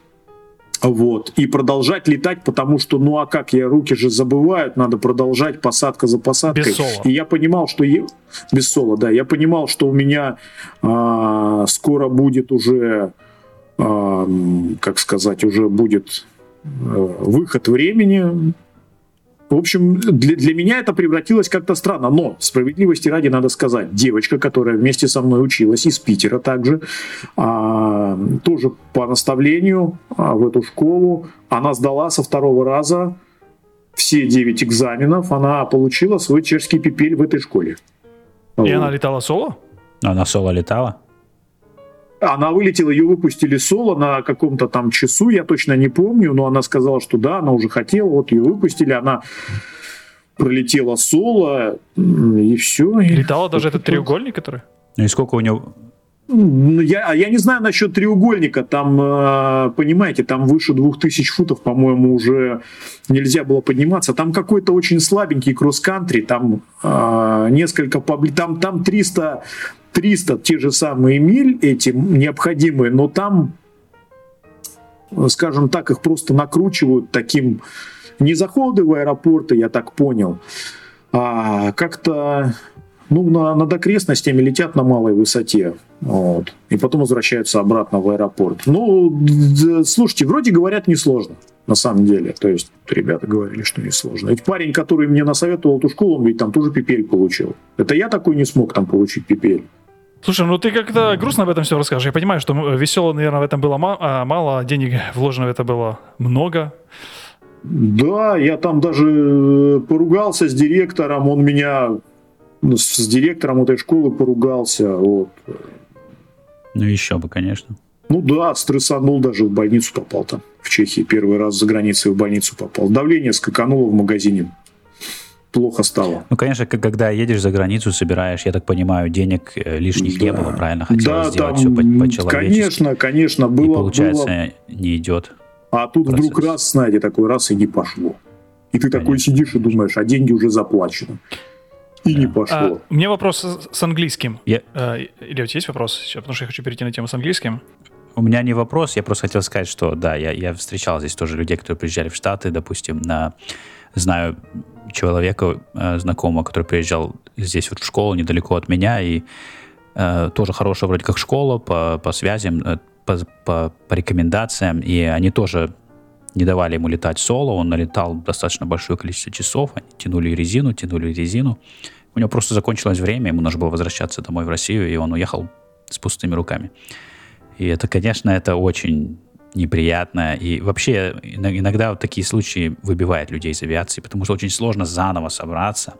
Вот. И продолжать летать, потому что, ну а как, я руки же забывают, надо продолжать посадка за посадкой. Без соло. И я понимал, что... е- Без соло, да. Я понимал, что у меня а, скоро будет уже, а, как сказать, уже будет э, выход времени. В общем, для, для меня это превратилось как-то странно. Но, справедливости ради, надо сказать, девочка, которая вместе со мной училась из Питера также, а, тоже по наставлению а, в эту школу, она сдала со второго раза все 9 экзаменов, она получила свой чешский пипель в этой школе. И Вот. она летала соло? Она соло летала. Она вылетела, ее выпустили соло на каком-то там часу, я точно не помню, но она сказала, что да, она уже хотела, вот ее выпустили, она пролетела соло, и все. Летала даже этот треугольник, который? Ну и сколько у него... Ну, Я, а я не знаю насчет треугольника, там, э, понимаете, там выше 2000 футов, по-моему, уже нельзя было подниматься. Там какой-то очень слабенький кросс-кантри, там э, несколько, там, там 300, 300 те же самые миль эти необходимые, но там, скажем так, их просто накручивают таким, не заходы в аэропорты, я так понял, а как-то ну, на, над окрестностями летят на малой высоте. Вот, и потом возвращаются обратно в аэропорт. Ну, слушайте, вроде говорят несложно, на самом деле. То есть ребята говорили, что несложно. Ведь парень, который мне насоветовал эту школу, он ведь там тоже пипель получил. Это я такой не смог там получить пипель. Слушай, ну ты как-то грустно об этом все расскажешь. Я понимаю, что весело, наверное, в этом было а, мало, денег вложено в это было много. Да, я там даже э, поругался с директором, он меня ну, с, с директором этой школы поругался. Вот. Ну еще бы, конечно. Ну да, стрессанул, даже в больницу попал там. В Чехии первый раз за границей в больницу попал. Давление скакануло в магазине. Плохо стало. Ну, конечно, когда едешь за границу, собираешь, я так понимаю, денег э, лишних не Да. было, правильно? Хотелось да, сделать там, все по-человечески. конечно, конечно, И было, получается, было. не идет. А тут процесс. вдруг раз, знаете, такой раз и не пошло. И ты такой Конечно. сидишь и думаешь, а деньги уже заплачены. И не Да. пошло. А, у меня вопрос с, с английским. Я- А, или у тебя есть вопрос? Сейчас, потому что я хочу перейти на тему с английским. У меня не вопрос, я просто хотел сказать, что да, я, я встречал здесь тоже людей, которые приезжали в Штаты, допустим, на знаю человека э, знакомого, который приезжал здесь вот в школу недалеко от меня, и э, тоже хорошая вроде как школа по, по связям, э, по, по, по рекомендациям, и они тоже не давали ему летать соло, он налетал достаточно большое количество часов, они тянули резину, тянули резину. У него просто закончилось время, ему нужно было возвращаться домой в Россию, и он уехал с пустыми руками. И это, конечно, это очень неприятно. И вообще ино- иногда вот такие случаи выбивают людей из авиации, потому что очень сложно заново собраться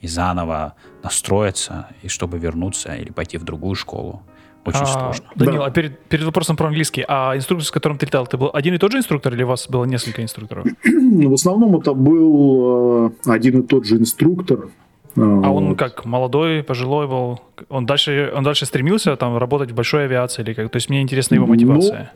и заново настроиться, и чтобы вернуться или пойти в другую школу. Очень А, сложно. Данил, Да. а перед, перед вопросом про английский, а инструктор, с которым ты летал, ты был один и тот же инструктор или у вас было несколько инструкторов? В основном это был э, один и тот же инструктор. А он Вот. как молодой, пожилой был? Он дальше, он дальше стремился там работать в большой авиации или как? То есть мне интересна его Ну, мотивация.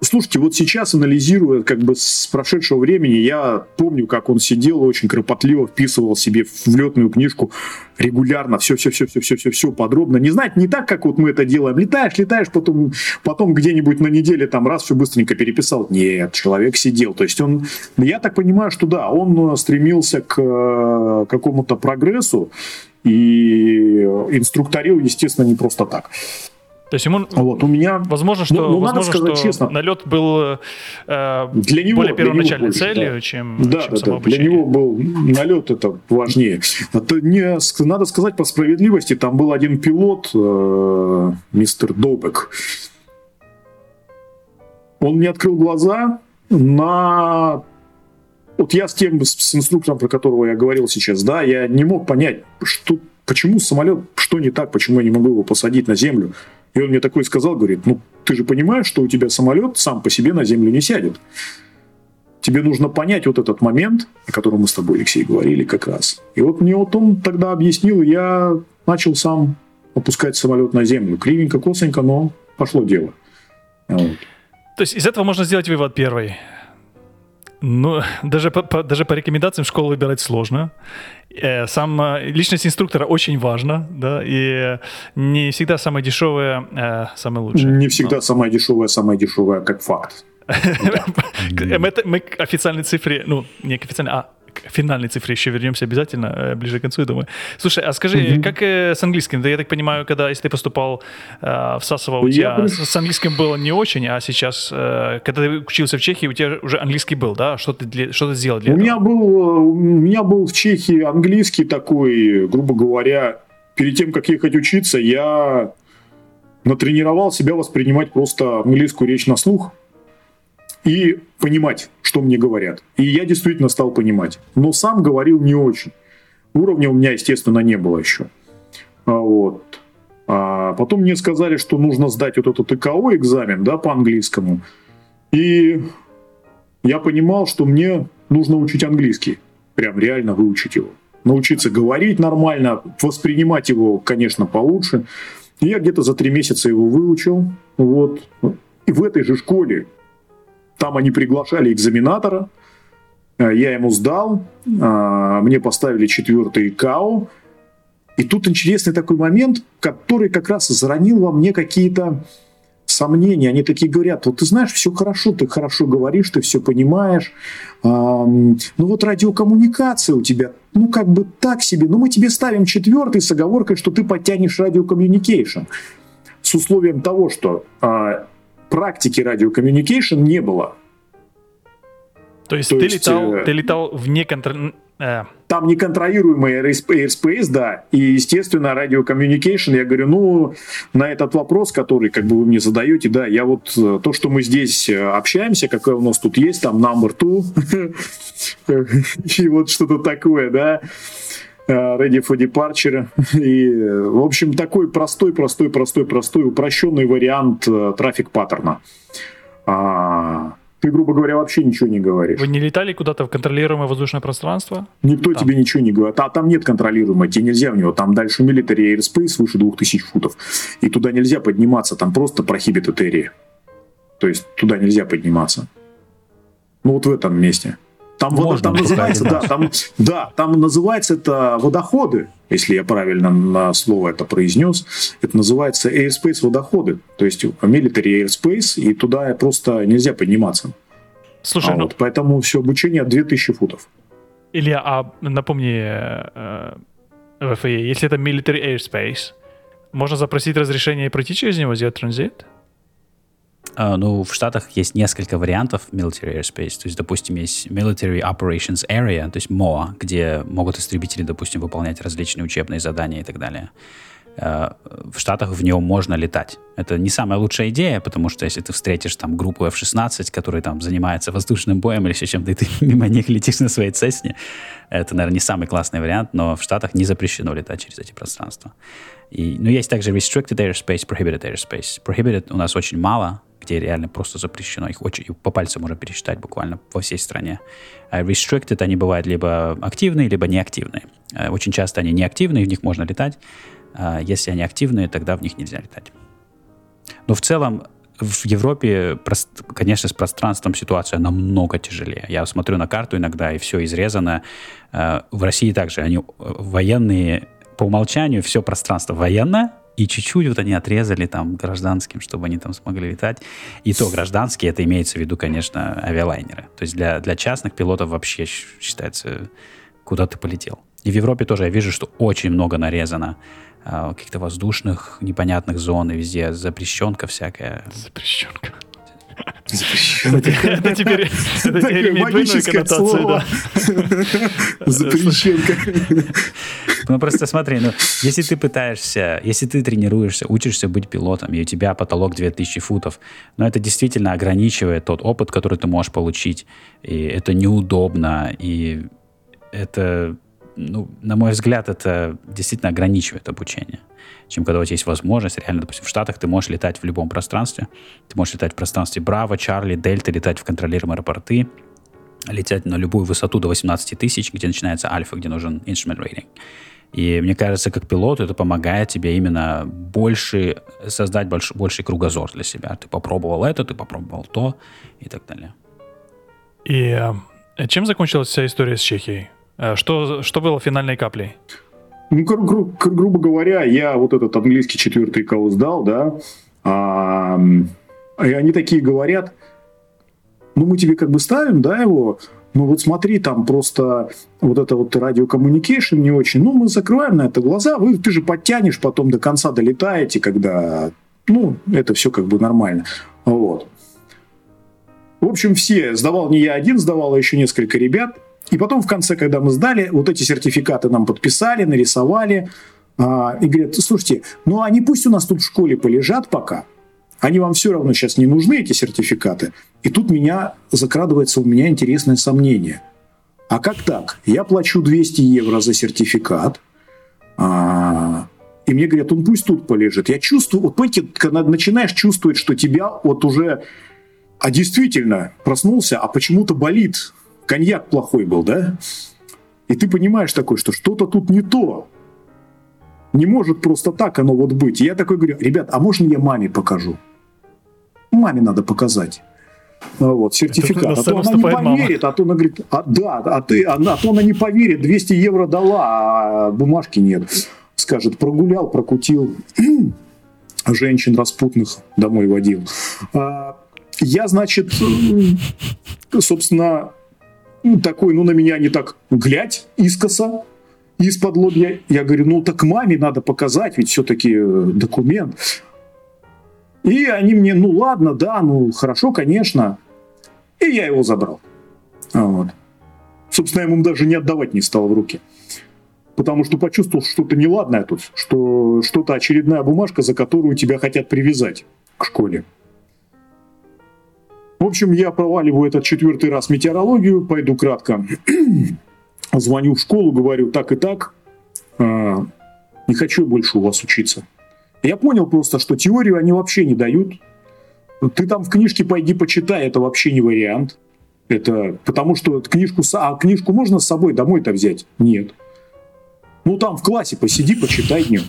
Слушайте, вот сейчас, анализируя как бы с прошедшего времени, я помню, как он сидел очень кропотливо, вписывал себе в летную книжку регулярно все-все-все-все-все-все подробно. Не знать, не так, как вот мы это делаем. Летаешь, летаешь, потом, потом где-нибудь на неделе там раз все быстренько переписал. Нет, человек сидел. То есть он, я так понимаю, что да, он э, стремился к э, какому-то прогрессу и инструкторил, естественно, не просто так. То есть ему, Вот у меня возможно, что, Ну, ну, возможно, сказать что честно. налет был э, для него более для него первоначальной больше, да. целью, чем, Да, чем да, да. Для него был налет это важнее. Это не, надо сказать по справедливости, там был один пилот, э, мистер Добек. Он не открыл глаза на вот я с тем, с, с инструктором, про которого я говорил сейчас, да, я не мог понять, что, почему самолет, что не так, почему я не могу его посадить на землю. И он мне такой сказал, говорит, ну, ты же понимаешь, что у тебя самолет сам по себе на землю не сядет. Тебе нужно понять вот этот момент, о котором мы с тобой, Алексей, говорили как раз. И вот мне вот он тогда объяснил, и я начал сам опускать самолет на землю. Кривенько, косенько, но пошло дело. Вот. То есть из этого можно сделать вывод первый. Ну, даже по, по, даже по рекомендациям школу выбирать сложно. Э, сам э, личность инструктора очень важна, да, и не всегда самая дешевая э, самая лучшая. Не всегда Но... самая дешевая, самая дешевая как факт. Мы к официальной цифре, ну, не к официальной, а к финальной цифре еще вернемся обязательно э, ближе к концу, я думаю. Слушай, а скажи, mm-hmm. как э, с английским? Да я так понимаю, когда, если ты поступал э, в Сасово, у тебя я... с английским было не очень, а сейчас, э, когда ты учился в Чехии, у тебя уже английский был, да? Что ты, для, что ты сделал для у этого? Меня был, у меня был в Чехии английский такой, грубо говоря, перед тем, как ехать учиться, я натренировал себя воспринимать просто английскую речь на слух и понимать, что мне говорят. И я действительно стал понимать. Но сам говорил не очень. Уровня у меня, естественно, не было еще. А вот. А потом мне сказали, что нужно сдать вот этот ИКО экзамен, да, по английскому. И я понимал, что мне нужно учить английский. Прям реально выучить его. Научиться говорить нормально, воспринимать его, конечно, получше. И я где-то за три месяца его выучил. Вот. И в этой же школе там они приглашали экзаменатора, э, я ему сдал, э, мне поставили четвертый КАО. И тут интересный такой момент, который как раз заронил во мне какие-то сомнения. Они такие говорят, вот ты знаешь, все хорошо, ты хорошо говоришь, ты все понимаешь. Ну вот радиокоммуникация у тебя, ну как бы так себе. Ну мы тебе ставим четвертый с оговоркой, что ты подтянешь радиокоммуникейшн. С условием того, что а, практики радиокоммуникейшн не было. То есть, То ты, есть летал, э, ты летал вне контроля... Э. Там неконтролируемый airspace, да, и, естественно, радиокоммуникейшн, я говорю, ну, на этот вопрос, который, как бы, вы мне задаете, да, я вот, э, то, что мы здесь э, общаемся, какая у нас тут есть, там, number two, и вот что-то такое, да, ready for Departure. И, в общем, такой простой, простой, простой, простой, упрощенный вариант э, трафик паттерна. А, ты, грубо говоря, вообще ничего не говоришь. Вы не летали куда-то в контролируемое воздушное пространство? Никто там. тебе ничего не говорит. А там нет контролируемого, тебе нельзя в него. Там дальше military airspace выше 2000 футов. И туда нельзя подниматься, там просто prohibited area. То есть туда нельзя подниматься. Ну вот в этом месте. Там, вода, там называется, да, там, да, там называется это водоходы, если я правильно на слово это произнес. Это называется airspace водоходы, то есть military airspace, и туда просто нельзя подниматься. Слушай, а ну... вот, поэтому все обучение 2000 футов. Илья, а напомни, э, ВФЕ, если это military airspace, можно запросить разрешение и пройти через него, сделать транзит? Uh, ну, в Штатах есть несколько вариантов military airspace. То есть, допустим, есть military operations area, то есть MOA, где могут истребители, допустим, выполнять различные учебные задания и так далее. Uh, в Штатах в нем можно летать. Это не самая лучшая идея, потому что если ты встретишь там группу F-16, которые там занимаются воздушным боем или еще чем-то, и ты мимо них летишь на своей цесне, это, наверное, не самый классный вариант, но в Штатах не запрещено летать через эти пространства. И, ну, есть также restricted airspace, prohibited airspace. Prohibited у нас очень мало, где реально просто запрещено. Их очень, по пальцам можно пересчитать буквально во всей стране. А restricted они бывают либо активные, либо неактивные. Э, очень часто они неактивные, в них можно летать. А если они активные, тогда в них нельзя летать. Но в целом в Европе, конечно, с пространством ситуация намного тяжелее. Я смотрю на карту иногда, и все изрезано. Э, в России также они э, военные по умолчанию все пространство военное, и чуть-чуть вот они отрезали там гражданским, чтобы они там смогли летать. И то гражданские, это имеется в виду, конечно, авиалайнеры. То есть для, для частных пилотов вообще считается, куда ты полетел. И в Европе тоже я вижу, что очень много нарезано а, каких-то воздушных непонятных зон, и везде запрещенка всякая. Запрещенка. Это теперь имеет двойную коннотацию, Запрещенка. Ну просто смотри, ну, если ты пытаешься, если ты тренируешься, учишься быть пилотом, и у тебя потолок 2000 футов, но ну, это действительно ограничивает тот опыт, который ты можешь получить, и это неудобно, и это, ну, на мой взгляд, это действительно ограничивает обучение чем когда у тебя есть возможность. Реально, допустим, в Штатах ты можешь летать в любом пространстве. Ты можешь летать в пространстве Браво, Чарли, Дельта, летать в контролируемые аэропорты, лететь на любую высоту до 18 тысяч, где начинается альфа, где нужен instrument rating. И мне кажется, как пилоту это помогает тебе именно больше создать больш, больший кругозор для себя. Ты попробовал это, ты попробовал то и так далее. И э, чем закончилась вся история с Чехией? Э, что, что было финальной каплей? Ну, гру- гру- грубо говоря, я вот этот английский четвертый КАУ сдал, да, а, и они такие говорят, ну, мы тебе как бы ставим, да, его, ну вот смотри, там просто вот это вот радиокоммуникейшн не очень. Ну, мы закрываем на это глаза, вы, ты же подтянешь, потом до конца долетаете, когда, ну, это все как бы нормально. Вот. В общем, все, сдавал не я один, сдавало еще несколько ребят. И потом в конце, когда мы сдали, вот эти сертификаты нам подписали, нарисовали. А, и говорят, слушайте, ну они пусть у нас тут в школе полежат пока, они вам все равно сейчас не нужны, эти сертификаты. И тут меня закрадывается у меня интересное сомнение. А как так? Я плачу 200 евро за сертификат, а, и мне говорят, он пусть тут полежит. Я чувствую, вот понимаете, когда начинаешь чувствовать, что тебя вот уже, а действительно проснулся, а почему-то болит. Коньяк плохой был, да? И ты понимаешь такой, что что-то тут не то. Не может просто так оно вот быть. И я такой говорю, ребят, а можно я маме покажу? Маме надо показать. Ну вот, сертификат. А то она не поверит, мама. а то она говорит, а, да, а, ты, она, а то она не поверит, 200 евро дала, а бумажки нет. Скажет, прогулял, прокутил, женщин распутных домой водил. А, я, значит, собственно, такой, ну, на меня не так глядь искоса, из-под лобья. Я говорю, ну, так маме надо показать, ведь все-таки э, документ. И они мне, ну ладно, да, ну хорошо, конечно. И я его забрал. Вот. Собственно, я ему даже не отдавать не стал в руки. Потому что почувствовал что-то неладное тут, что что-то очередная бумажка, за которую тебя хотят привязать к школе. В общем, я проваливаю этот четвертый раз метеорологию, пойду кратко. Звоню в школу, говорю так и так, а, не хочу больше у вас учиться. Я понял просто, что теорию они вообще не дают. Ты там в книжке пойди почитай, это вообще не вариант. Это потому что книжку, а книжку можно с собой домой-то взять? Нет. Ну там в классе посиди, почитай днем.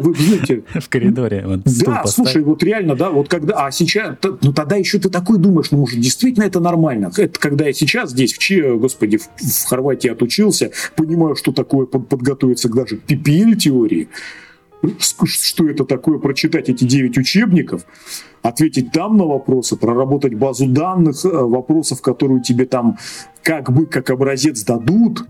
Вы знаете, в коридоре. Вот, да, слушай, вот реально, да, вот когда, а сейчас, ну тогда еще ты такой думаешь, ну может действительно это нормально. Это когда я сейчас здесь, в Че, господи, в, в Хорватии отучился, понимаю, что такое под, подготовиться к даже PPL теории что это такое, прочитать эти 9 учебников, ответить там на вопросы, проработать базу данных, э, вопросов, которые тебе там как бы как образец дадут.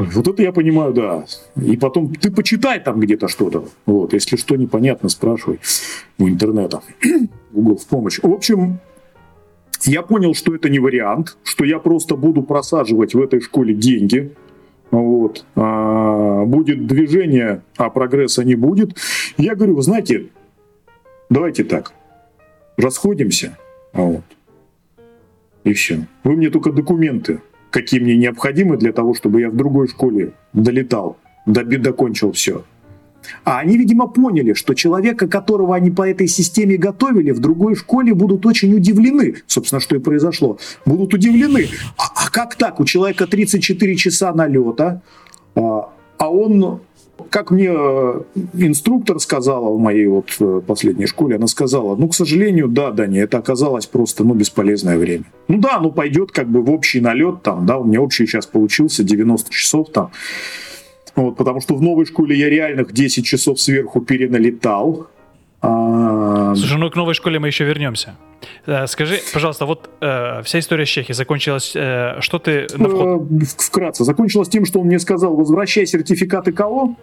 Вот это я понимаю, да. И потом ты почитай там где-то что-то. Вот, если что непонятно, спрашивай у интернета. Google в помощь. В общем, я понял, что это не вариант, что я просто буду просаживать в этой школе деньги, вот, а, будет движение, а прогресса не будет. Я говорю, вы знаете, давайте так, расходимся, вот, и все. Вы мне только документы, какие мне необходимы для того, чтобы я в другой школе долетал, докончил все. А они, видимо, поняли, что человека, которого они по этой системе готовили, в другой школе будут очень удивлены. Собственно, что и произошло. Будут удивлены. А, а как так? У человека 34 часа налета, а, а он как мне э, инструктор сказала в моей вот э, последней школе, она сказала, ну, к сожалению, да, Даня, это оказалось просто, ну, бесполезное время. Ну да, ну, пойдет как бы в общий налет там, да, у меня общий сейчас получился 90 часов там, вот, потому что в новой школе я реальных 10 часов сверху переналетал. А... Слушай, ну к новой школе мы еще вернемся. Э, скажи, пожалуйста, вот э, вся история с Чехией закончилась. Э, что ты на вход? Э, вкратце. Закончилась тем, что он мне сказал, возвращай сертификаты КО,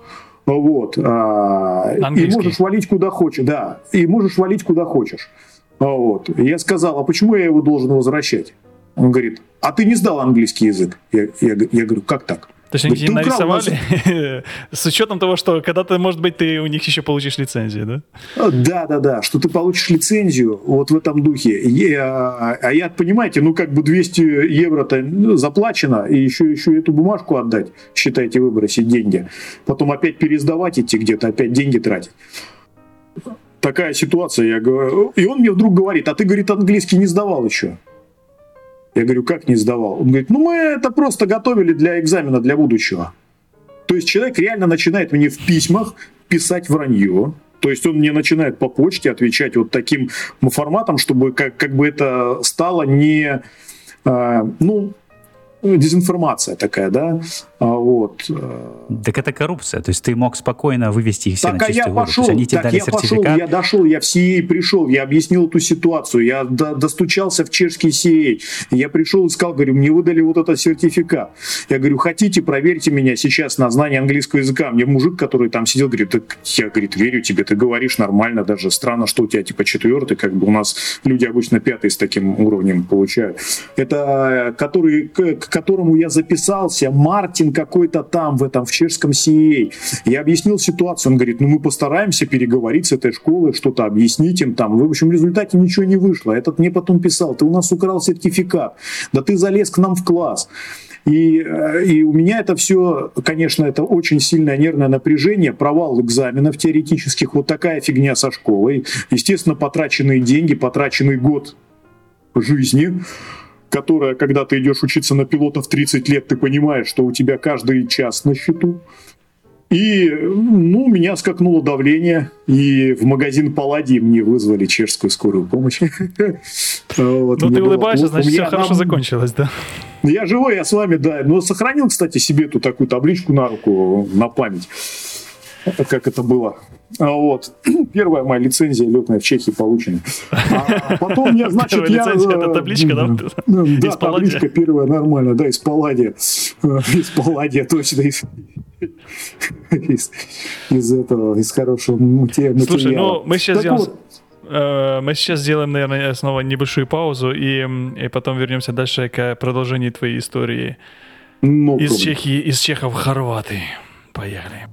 вот, а, и можешь валить куда хочешь, да, и можешь валить куда хочешь. Вот. Я сказал, а почему я его должен возвращать? Он говорит, а ты не сдал английский язык? Я, я, я говорю, как так? То есть они тебе нарисовали с учетом того, что когда-то, может быть, ты у них еще получишь лицензию, да? А, да, да, да, что ты получишь лицензию вот в этом духе. Я, а я, понимаете, ну как бы 200 евро-то заплачено, и еще, еще эту бумажку отдать, считайте, выбросить деньги. Потом опять пересдавать идти где-то, опять деньги тратить. Такая ситуация, я говорю. И он мне вдруг говорит, а ты, говорит, английский не сдавал еще. Я говорю, как не сдавал? Он говорит, ну мы это просто готовили для экзамена, для будущего. То есть человек реально начинает мне в письмах писать вранье, то есть он мне начинает по почте отвечать вот таким форматом, чтобы как, как бы это стало не, э, ну, дезинформация такая, да, вот. Э. Так это коррупция, то есть ты мог спокойно вывести их все так, на чистую а я воду. Пошел, они тебе так дали я сертификат. Пошел, я дошел, я в CA пришел, я объяснил эту ситуацию, я до, достучался в чешский CA, я пришел и сказал, говорю, мне выдали вот этот сертификат. Я говорю, хотите, проверьте меня сейчас на знание английского языка. Мне мужик, который там сидел, говорит, так я, говорит, верю тебе, ты говоришь нормально, даже странно, что у тебя типа четвертый, как бы у нас люди обычно пятый с таким уровнем получают. Это который, к, к которому я записался, Мартин какой-то там, там, в этом, в чешском CEA. Я объяснил ситуацию, он говорит, ну мы постараемся переговорить с этой школой, что-то объяснить им там. В общем, в результате ничего не вышло. Этот мне потом писал, ты у нас украл сертификат, да ты залез к нам в класс. И, э, и у меня это все, конечно, это очень сильное нервное напряжение, провал экзаменов теоретических, вот такая фигня со школой. Естественно, потраченные деньги, потраченный год жизни которая, когда ты идешь учиться на пилота в 30 лет, ты понимаешь, что у тебя каждый час на счету. И, ну, у меня скакнуло давление, и в магазин Палладий мне вызвали чешскую скорую помощь. Ну, ты улыбаешься, значит, все хорошо закончилось, да? Я живой, я с вами, да. Но сохранил, кстати, себе ту такую табличку на руку, на память, как это было. А вот. Первая моя лицензия летная в Чехии получена. А потом я, значит, Первая я... лицензия, это табличка, да? Да, табличка первая, нормально, да, из Палладия. Из Палладия, точно, из, из, из этого, из хорошего материала. Слушай, ну, мы сейчас сделаем... Вот, э, мы сейчас сделаем, наверное, снова небольшую паузу и, и потом вернемся дальше к продолжению твоей истории. No из Чехии, из Чехов в Хорватии. Поехали.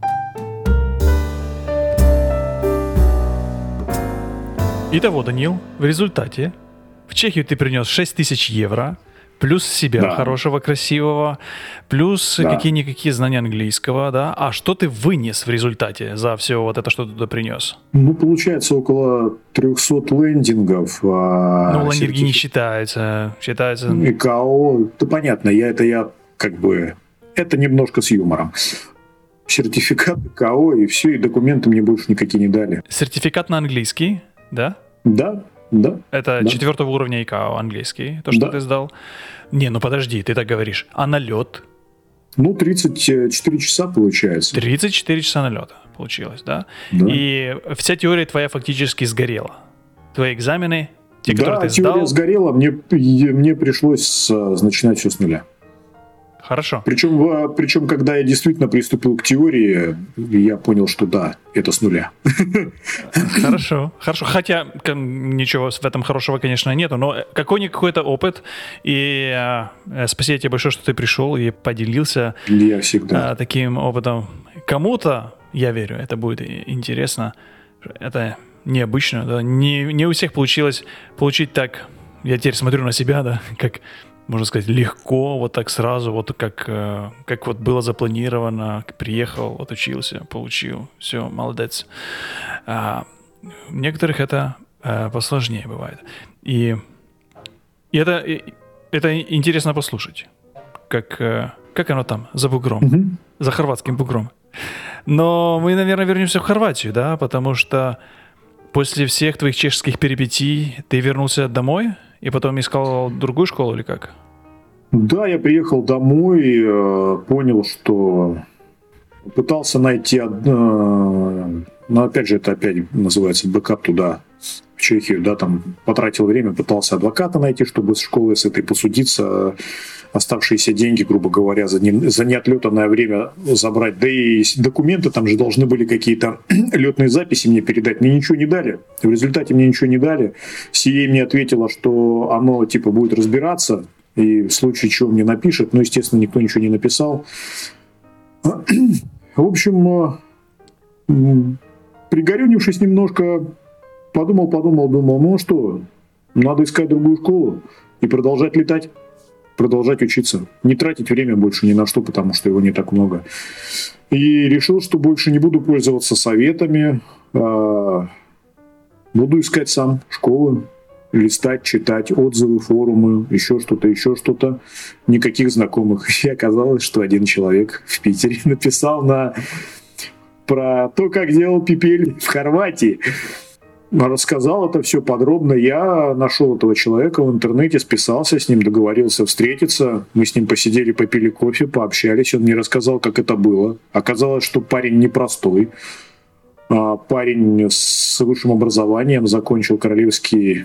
Итого, Данил, в результате в Чехию ты принес 6 тысяч евро, плюс себя да. хорошего, красивого, плюс да. какие-никакие знания английского, да. А что ты вынес в результате за все вот это, что ты туда принес? Ну, получается, около 300 лендингов. А ну, лендинги сертиф... не считаются. Считаются... ИКАО, да понятно, я это я как бы... Это немножко с юмором сертификат КО и все, и документы мне больше никакие не дали. Сертификат на английский, да? Да, да. Это да. четвертого уровня ИКАО английский, то, что да. ты сдал. Не, ну подожди, ты так говоришь. А на лед? Ну, 34 часа получается. 34 часа на лед получилось, да? да? И вся теория твоя фактически сгорела. Твои экзамены, те, да, которые ты сдал... теория сгорела, мне, мне пришлось начинать все с нуля. Хорошо. Причем, причем, когда я действительно приступил к теории, я понял, что да, это с нуля. Хорошо, хорошо. Хотя ничего в этом хорошего, конечно, нету, но какой-никакой то опыт. И э, спасибо тебе большое, что ты пришел и поделился я всегда. Э, таким опытом. Кому-то, я верю, это будет интересно. Это необычно. Да? Не, не у всех получилось получить так. Я теперь смотрю на себя, да, как можно сказать, легко, вот так сразу, вот как, э, как вот было запланировано, приехал, отучился, получил, все, молодец. А, у некоторых это а, посложнее бывает. И, и это, и, это интересно послушать, как, э, как оно там, за бугром, mm-hmm. за хорватским бугром. Но мы, наверное, вернемся в Хорватию, да, потому что после всех твоих чешских перипетий ты вернулся домой – и потом искал другую школу или как? Да, я приехал домой, э, понял, что пытался найти, но опять же это опять называется backup туда, в Чехию, да, там потратил время, пытался адвоката найти, чтобы с школы с этой посудиться, оставшиеся деньги, грубо говоря, за, не, за неотлетанное время забрать. Да и документы там же должны были какие-то летные записи мне передать. Мне ничего не дали. В результате мне ничего не дали. CAA мне ответила, что оно типа будет разбираться и в случае чего мне напишет. Но, естественно, никто ничего не написал. В общем, пригорюнившись немножко, подумал, подумал, думал, ну что, надо искать другую школу и продолжать летать, продолжать учиться, не тратить время больше ни на что, потому что его не так много. И решил, что больше не буду пользоваться советами, а буду искать сам школы, листать, читать отзывы, форумы, еще что-то, еще что-то. Никаких знакомых. И оказалось, что один человек в Питере написал на про то, как делал Пипель в Хорватии. Рассказал это все подробно. Я нашел этого человека в интернете, списался с ним, договорился встретиться. Мы с ним посидели, попили кофе, пообщались. Он мне рассказал, как это было. Оказалось, что парень непростой. А парень с высшим образованием закончил Королевский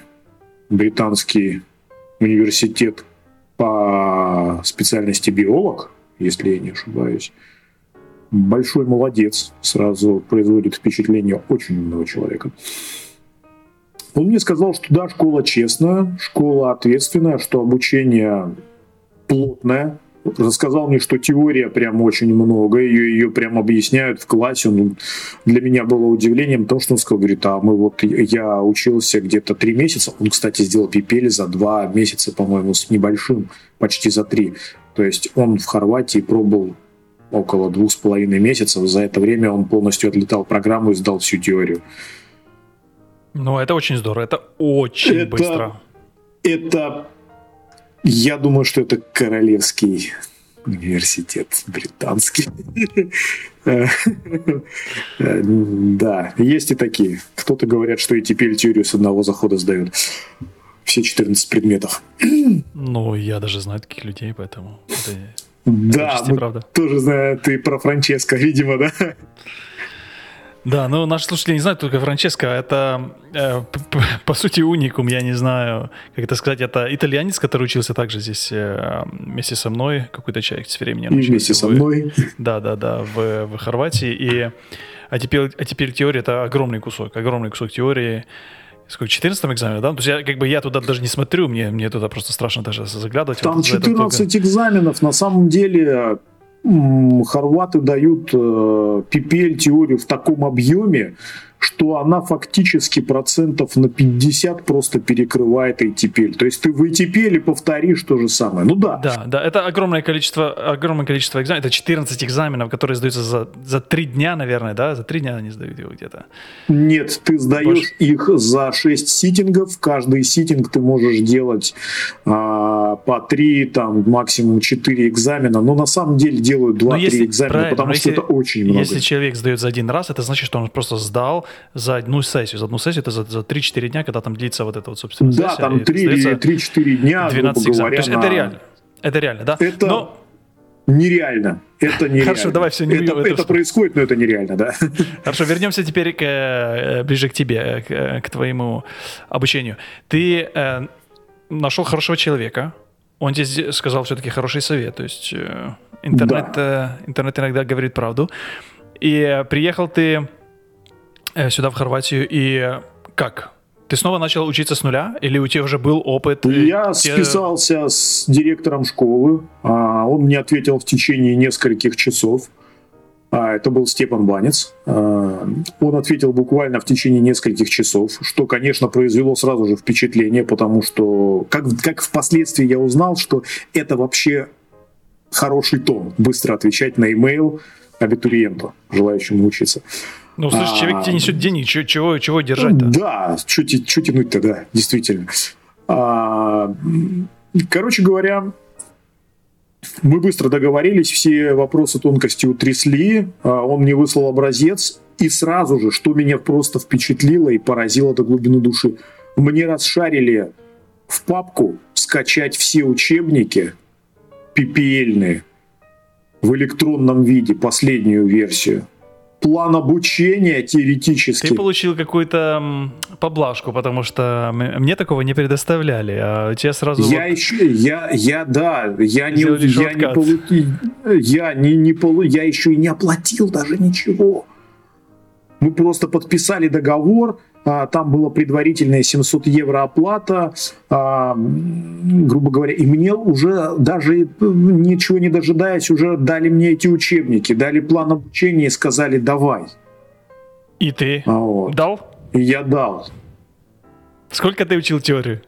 британский университет по специальности биолог, если я не ошибаюсь большой молодец, сразу производит впечатление очень умного человека. Он мне сказал, что да, школа честная, школа ответственная, что обучение плотное. Рассказал мне, что теория прям очень много, ее, ее прям объясняют в классе. Он, для меня было удивлением то, что он сказал, говорит, а мы вот, я учился где-то три месяца, он, кстати, сделал пипели за два месяца, по-моему, с небольшим, почти за три. То есть он в Хорватии пробовал около двух с половиной месяцев. За это время он полностью отлетал программу и сдал всю теорию. Ну, это очень здорово, это очень это, быстро. Это, я думаю, что это королевский университет британский. Да, есть и такие. Кто-то говорят, что и теперь теорию с одного захода сдают. Все 14 предметов. Ну, я даже знаю таких людей, поэтому это да, мы тоже знаю, ты про Франческо, видимо, да? Да, ну наши слушатели не знают только Франческо, это э, по сути уникум, я не знаю, как это сказать, это итальянец, который учился также здесь э, вместе со мной, какой-то человек с временем. Вместе со мной. Да, да, да, в, в Хорватии. И, а, теперь, а теперь теория это огромный кусок, огромный кусок теории сколько, 14 экзаменов, да? То есть я, как бы, я туда даже не смотрю, мне, мне туда просто страшно даже заглядывать. Там вот 14 только... экзаменов, на самом деле хорваты дают э, PPL теорию в таком объеме, что она фактически процентов на 50 просто перекрывает ATPL. То есть ты в ATPL повторишь то же самое. Ну да. Да, да, это огромное количество, огромное количество экзаменов. Это 14 экзаменов, которые сдаются за, за 3 дня, наверное, да? За 3 дня они сдают его где-то. Нет, ты сдаешь Больше... их за 6 ситингов. Каждый ситинг ты можешь делать а, по 3, там, максимум 4 экзамена. Но на самом деле делают 2-3 экзамена, потому что это очень много. Если человек сдает за один раз, это значит, что он просто сдал за одну сессию. За одну сессию это за, за 3-4 дня, когда там длится вот это вот, собственно, да, сессия. Да, там 3-4 дня, 12 грубо говоря. То есть на... это реально. Это реально, да? Это но... нереально. Это нереально. Хорошо, давай все не Это, это, это происходит, но это нереально, да. Хорошо, вернемся теперь к, э, ближе к тебе, к, к твоему обучению. Ты э, нашел хорошего человека, он тебе сказал все-таки хороший совет, то есть э, интернет, да. э, интернет иногда говорит правду. И приехал ты Э, сюда, в Хорватию, и как? Ты снова начал учиться с нуля? Или у тебя уже был опыт? Я те... списался с директором школы. А, он мне ответил в течение нескольких часов. А, это был Степан Банец. А, он ответил буквально в течение нескольких часов, что, конечно, произвело сразу же впечатление, потому что, как, как впоследствии я узнал, что это вообще хороший тон, быстро отвечать на имейл абитуриенту, желающему учиться. Ну, а, человек тебе несет денег, чего, чего, чего держать-то? Да, что тянуть-то, да, действительно. А, короче говоря, мы быстро договорились, все вопросы тонкости утрясли, а, он мне выслал образец, и сразу же, что меня просто впечатлило и поразило до глубины души, мне расшарили в папку скачать все учебники PPL в электронном виде, последнюю версию план обучения теоретически. Ты получил какую-то поблажку, потому что мне такого не предоставляли, а тебе сразу... Я вот... еще, я, я, да, я не, я не, получил, я не, не полу, я еще и не оплатил даже ничего. Мы просто подписали договор, там была предварительная 700 евро оплата, а, грубо говоря, и мне уже даже ничего не дожидаясь, уже дали мне эти учебники, дали план обучения и сказали «давай». И ты вот. дал? И я дал. Сколько ты учил теорию?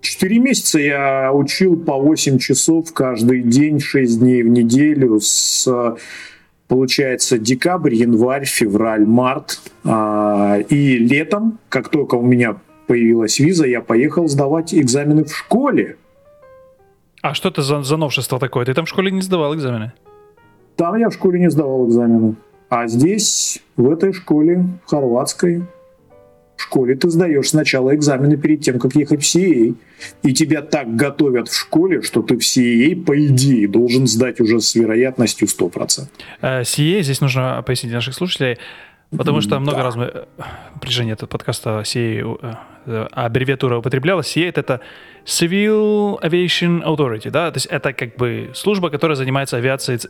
Четыре месяца я учил по 8 часов каждый день, 6 дней в неделю с получается декабрь, январь, февраль, март. А, и летом, как только у меня появилась виза, я поехал сдавать экзамены в школе. А что это за, за новшество такое? Ты там в школе не сдавал экзамены? Там я в школе не сдавал экзамены. А здесь, в этой школе, хорватской, в школе ты сдаешь сначала экзамены перед тем, как ехать в CA. И тебя так готовят в школе, что ты в CA, по идее, должен сдать уже с вероятностью 100%. CA, здесь нужно пояснить для наших слушателей, потому что много да. раз мы э, протяжении этого подкаста CA э, э, аббревиатура употреблялась. CA — это Civil Aviation Authority, да, то есть это как бы служба, которая занимается авиацией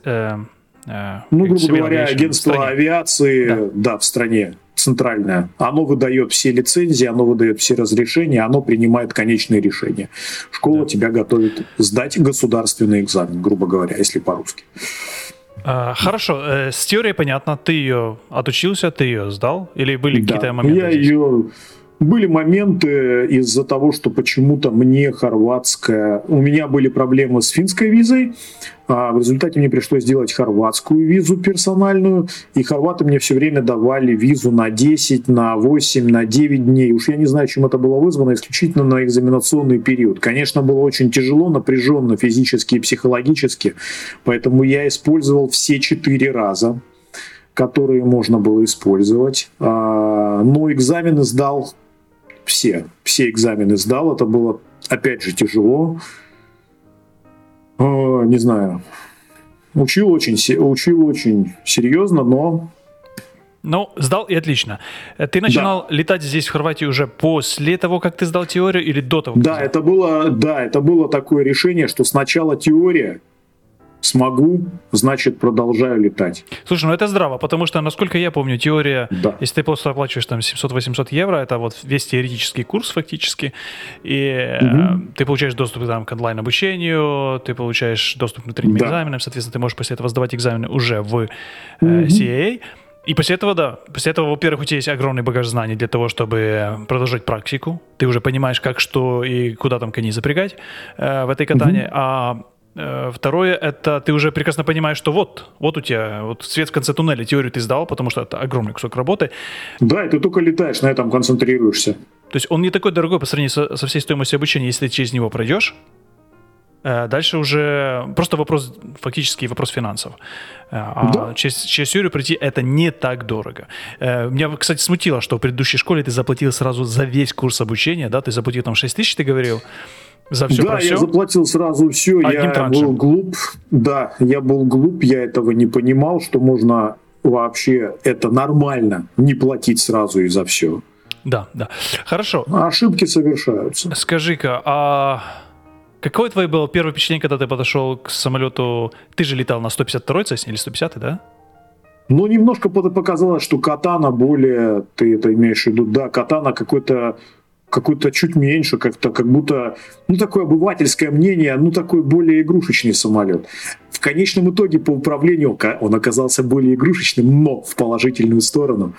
ну, грубо говоря, агентство авиации да. да, в стране центральное, оно выдает все лицензии, оно выдает все разрешения, оно принимает конечные решения. Школа да. тебя готовит сдать государственный экзамен, грубо говоря, если по-русски. А, хорошо, э, с теорией понятно, ты ее отучился, ты ее сдал, или были да, какие-то моменты? Я здесь? ее были моменты из-за того, что почему-то мне хорватская... У меня были проблемы с финской визой, а в результате мне пришлось сделать хорватскую визу персональную, и хорваты мне все время давали визу на 10, на 8, на 9 дней. Уж я не знаю, чем это было вызвано, исключительно на экзаменационный период. Конечно, было очень тяжело, напряженно физически и психологически, поэтому я использовал все четыре раза которые можно было использовать. А, но экзамены сдал все, все экзамены сдал. Это было, опять же, тяжело. Э, не знаю. Учил очень, учил очень серьезно, но ну, сдал и отлично. Ты начинал да. летать здесь, в Хорватии, уже после того, как ты сдал теорию, или до того? Да, это было, да, это было такое решение, что сначала теория, смогу, значит, продолжаю летать. Слушай, ну это здраво, потому что, насколько я помню, теория, да. если ты просто оплачиваешь там 700-800 евро, это вот весь теоретический курс фактически, и угу. ты получаешь доступ там, к онлайн-обучению, ты получаешь доступ к внутренним да. экзаменам, соответственно, ты можешь после этого сдавать экзамены уже в угу. э, CAA, и после этого, да, после этого, во-первых, у тебя есть огромный багаж знаний для того, чтобы продолжать практику. Ты уже понимаешь, как, что и куда там коней запрягать э, в этой катании. Mm-hmm. А второе, это ты уже прекрасно понимаешь, что вот, вот у тебя вот свет в конце туннеля, теорию ты сдал, потому что это огромный кусок работы. Да, и ты только летаешь, на этом концентрируешься. То есть он не такой дорогой по сравнению со, со всей стоимостью обучения, если ты через него пройдешь. Э, дальше уже просто вопрос, фактически вопрос финансов. Э, а да. через, через теорию пройти это не так дорого. Меня, кстати, смутило, что в предыдущей школе ты заплатил сразу за весь курс обучения, да, ты заплатил там 6 тысяч, ты говорил. За все да, я все? заплатил сразу все. Одним я траншем. был глуп. Да, я был глуп, я этого не понимал, что можно вообще это нормально не платить сразу и за все. Да, да. Хорошо. Ошибки совершаются. Скажи-ка, а какое твое было первое впечатление, когда ты подошел к самолету? Ты же летал на 152 Цесне или 150 да? Ну, немножко показалось, что катана более, ты это имеешь в виду, да, катана какой-то какой-то чуть меньше, как-то как будто, ну, такое обывательское мнение, ну, такой более игрушечный самолет. В конечном итоге по управлению он оказался более игрушечным, но в положительную сторону.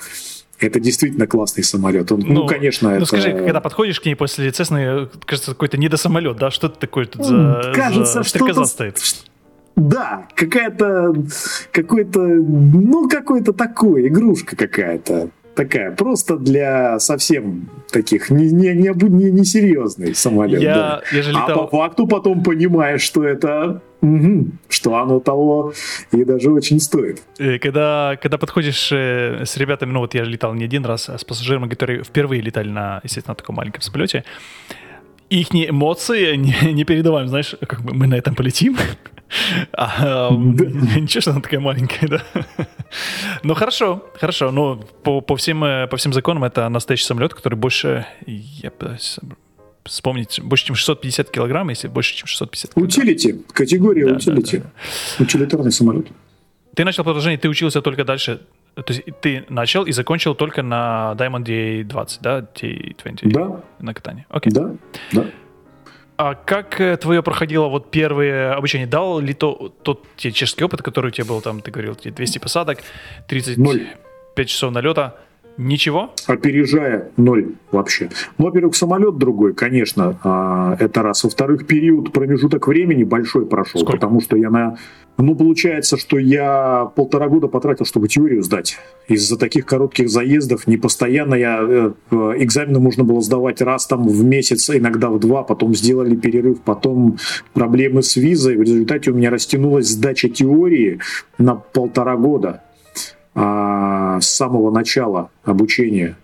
Это действительно классный самолет. Он, ну, ну, конечно, ну, это... скажи, когда подходишь к ней после Цесны, кажется, какой-то недосамолет, да? Что это такое тут за, кажется, за что стоит? Да, какая-то, какой-то, ну, какой-то такой, игрушка какая-то такая, просто для совсем таких не, не, не, не, не серьезный самолет. Я, да. я же летал... А по факту потом понимаешь, что это Угу, что оно того и даже очень стоит. Э, когда, когда подходишь э, с ребятами, ну вот я летал не один раз, а с пассажирами, которые впервые летали на, естественно, на таком маленьком самолете, их эмоции не, не передаваем, знаешь, как бы мы на этом полетим. А, ничего, что она такая маленькая, да. Ну хорошо, хорошо. Ну, по, по, всем, э, по всем законам это настоящий самолет, который больше, я пытаюсь вспомнить, больше, чем 650 килограмм, если больше, чем 650 килограмм. Утилити, категория да, утилити. Да, да. Утилитарный самолет. Ты начал продолжение, ты учился только дальше То есть ты начал и закончил только на Diamond D20, да? D20 Да, на катании. Окей. да, да. А как э, твое проходило вот первое обучение? Дал ли то, тот технический опыт, который у тебя был, там, ты говорил, тебе 200 посадок, 35 Ноль. часов налета? Ничего? опережая ноль вообще. Ну, во-первых, самолет другой, конечно, а, это раз. Во-вторых, период, промежуток времени большой прошел, Сколько? потому что я на... Ну, получается, что я полтора года потратил, чтобы теорию сдать. Из-за таких коротких заездов не постоянно я... э, э, Экзамены можно было сдавать раз там в месяц, иногда в два, потом сделали перерыв, потом проблемы с визой. В результате у меня растянулась сдача теории на полтора года а, с самого начала обучения.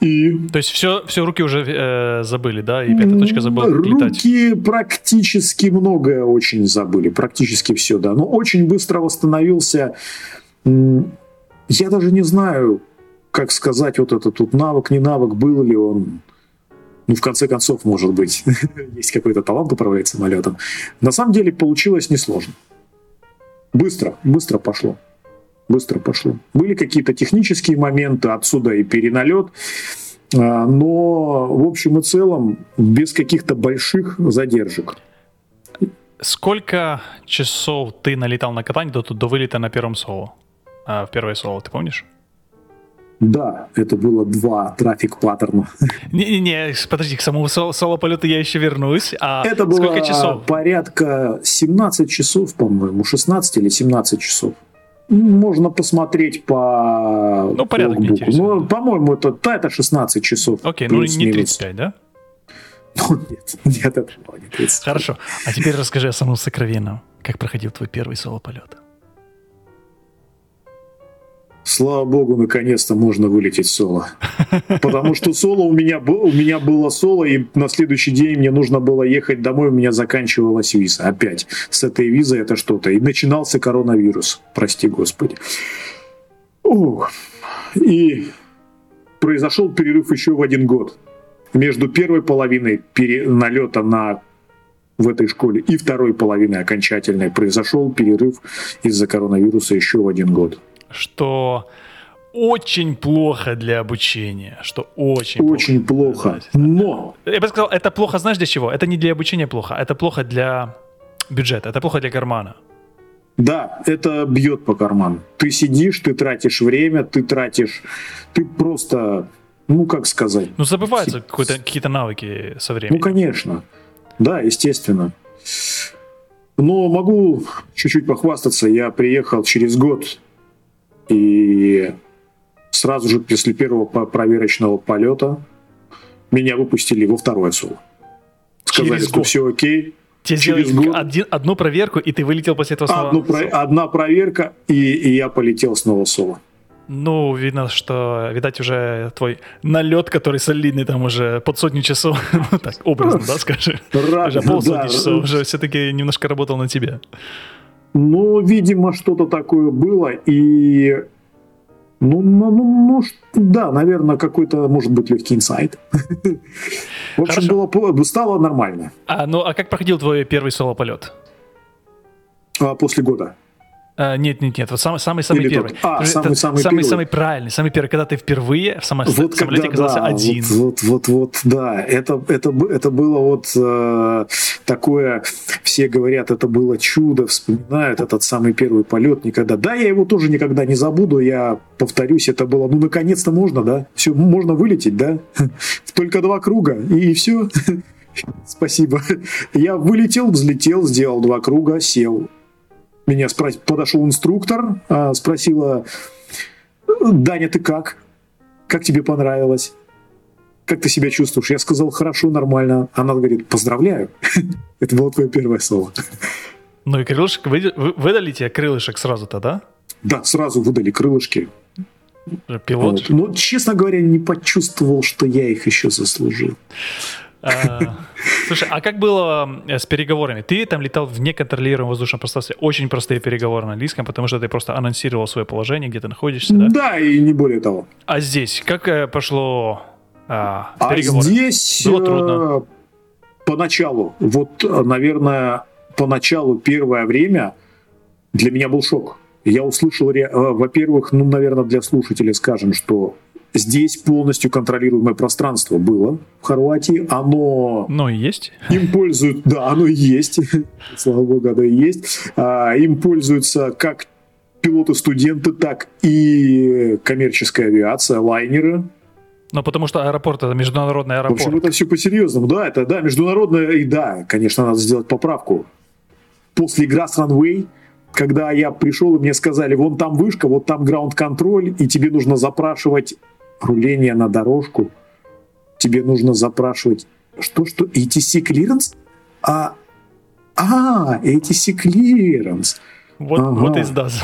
И То есть все, все руки уже э, забыли, да? И пятая точка забыл как летать. руки практически многое очень забыли, практически все, да. Но очень быстро восстановился. Я даже не знаю, как сказать вот этот тут навык, не навык, был ли он. Ну, в конце концов, может быть, есть какой-то талант управлять самолетом. На самом деле получилось несложно. Быстро, быстро пошло. Быстро пошло. Были какие-то технические моменты, отсюда и переналет. А, Но в общем и целом без каких-то больших задержек. Сколько часов ты налетал на катание до, до вылета на первом соло? А, в первое соло, ты помнишь? Да, это было два трафик паттерна. Не-не-не, подожди, к самому соло, соло-полету я еще вернусь. А Это было сколько часов? порядка 17 часов, по-моему, 16 или 17 часов. Можно посмотреть по Ну, порядок не логбуку. интересует. Ну, по-моему, это, да, это 16 часов. Окей, ну не плюс-минус. 35, да? Ну, нет, нет, это было не 35. Хорошо. А теперь расскажи о самом сокровенном. Как проходил твой первый соло-полет? Слава богу, наконец-то можно вылететь соло. Потому что соло у меня, у меня было соло, и на следующий день мне нужно было ехать домой, у меня заканчивалась виза. Опять. С этой визой это что-то. И начинался коронавирус. Прости господи. Ух. И произошел перерыв еще в один год. Между первой половиной пере- налета на в этой школе и второй половиной окончательной произошел перерыв из-за коронавируса еще в один год. Что очень плохо для обучения. Что очень, Очень плохо. Да. Но Я бы сказал, это плохо, знаешь, для чего? Это не для обучения плохо, это плохо для бюджета, это плохо для кармана. да, это бьет по карману. Ты сидишь, ты тратишь время, ты тратишь, ты просто, ну как сказать, Ну, забываются какие-то навыки со ну временем. конечно, да, естественно. Но могу чуть-чуть похвастаться. Я приехал через год и сразу же после первого проверочного полета меня выпустили во второе соло. Сказали, Через что год. все окей. Тебе через сделали год- один- одну проверку, и ты вылетел после этого снова. Одну про- одна проверка, и, и я полетел снова соло. Ну, видно, что, видать, уже твой налет, который солидный, там уже под сотню часов, ну так, образно, да, скажи, Рад- уже полсотни да. часов уже все-таки немножко работал на тебя. Ну, видимо, что-то такое было, и... Ну, ну, ну, ну, да, наверное, какой-то, может быть, легкий инсайт. В общем, было, стало нормально А, ну, а как проходил твой первый соло-полет? А, после года. А, нет, нет, нет, вот самый самый самый Или первый. тот- а, самый- самый самый, первый. самый правильный, самый первый, когда ты впервые в само- Вот самолете когда, оказался да, один. Вот, вот, вот, вот, да. Это, это, это было вот э, такое, все говорят, это было чудо, вспоминают этот самый первый полет никогда. Да, я его тоже никогда не забуду, я повторюсь, это было, ну, наконец-то можно, да? Все, можно вылететь, да? Только два круга, и все. Спасибо. Я вылетел, взлетел, сделал два круга, сел. Меня спрос... подошел инструктор, а, спросила, Даня, ты как? Как тебе понравилось? Как ты себя чувствуешь? Я сказал, хорошо, нормально. Она говорит, поздравляю. Это было твое первое слово. Ну и крылышек, вы- вы- выдали тебе крылышек сразу-то, да? Да, сразу выдали крылышки. Пилот. Вот. Но, честно говоря, не почувствовал, что я их еще заслужил. А, Слушай, а как было э, с переговорами? Ты там летал в неконтролируемом воздушном пространстве. Очень простые переговоры на английском, потому что ты просто анонсировал свое положение, где ты находишься, да? Да, и не более того. А здесь как э, пошло а, А переговоры? здесь Было э, трудно. поначалу, вот, наверное, поначалу первое время для меня был шок. Я услышал, во-первых, ну, наверное, для слушателей скажем, что здесь полностью контролируемое пространство было в Хорватии. Оно Ну, и есть. им пользуют, да, оно и есть, слава богу, оно и есть. А, им пользуются как пилоты-студенты, так и коммерческая авиация, лайнеры. Ну, потому что аэропорт это международный В общем, аэропорт. это все по-серьезному. Да, это да, международная, и да, конечно, надо сделать поправку. После с Runway, когда я пришел, и мне сказали, вон там вышка, вот там ground control, и тебе нужно запрашивать руление на дорожку, тебе нужно запрашивать, что-что, ATC clearance? А, а, ATC clearance. Вот, Ага. вот и сдаст.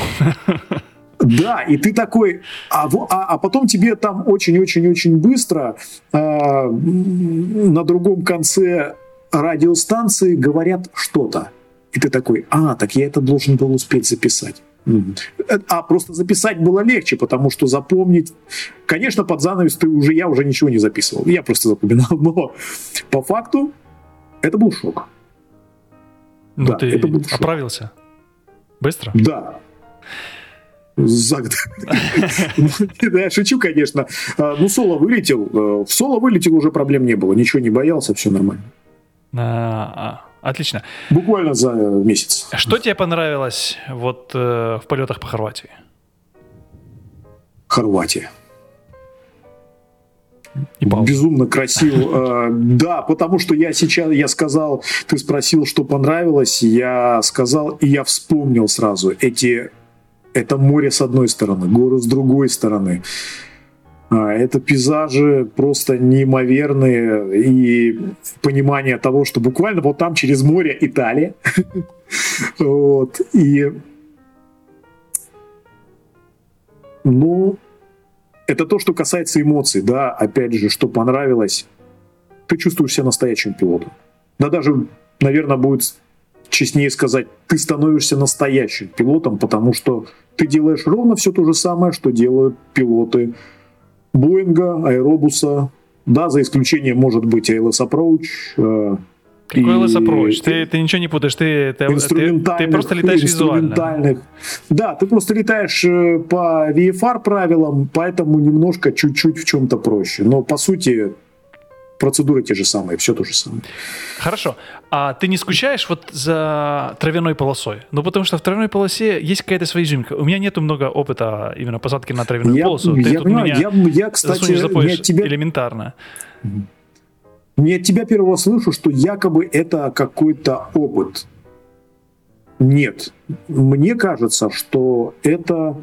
Да, и ты такой, а, а, а потом тебе там очень-очень-очень быстро м, на другом конце радиостанции говорят что-то. И ты такой, а, так я это должен был успеть записать. Э, А просто записать было легче, потому что запомнить... Конечно, под занавес ты уже, я уже ничего не записывал. Я просто запоминал. Но по факту это был шок. Ну, Да, ты это был шок. оправился? Быстро? Да. За год. Да, шучу, конечно. А, Ну, Соло вылетел. Э, В Соло вылетел, уже проблем не было. Ничего не боялся, все нормально. Отлично. Буквально за месяц. Что тебе понравилось вот э, в полетах по Хорватии? Хорватия. И пауза. Безумно красиво. Э, Да, потому что я сейчас, я сказал, ты спросил, что понравилось, я сказал, и я вспомнил сразу эти, это море с одной стороны, горы с другой стороны. А, Это пейзажи просто неимоверные и понимание того, что буквально вот там через море Италия. Вот. И ну, это то, что касается эмоций, да, опять же, что понравилось, ты чувствуешь себя настоящим пилотом. Да даже, наверное, будет честнее сказать, ты становишься настоящим пилотом, потому что ты делаешь ровно все то же самое, что делают пилоты Боинга, Аэробуса, да, за исключением, может быть, ALS Approach. э, Какой и- LS approach? Ты, ты ничего не путаешь, ты, ты, ты, инструментальных, ты просто летаешь визуально. инструментальных. Да, ты просто летаешь э, по VFR правилам, поэтому немножко чуть-чуть в чем-то проще. Но по сути процедуры те же самые, все то же самое. Хорошо. А ты не скучаешь вот за травяной полосой? Ну, потому что в травяной полосе есть какая-то своя изюминка. У меня нету много опыта именно посадки на травяную Я, полосу. Ты я тут понимаю, меня я, я, кстати, от тебя, элементарно. не от тебя первого слышу, что якобы это какой-то опыт. Нет. Мне кажется, что это...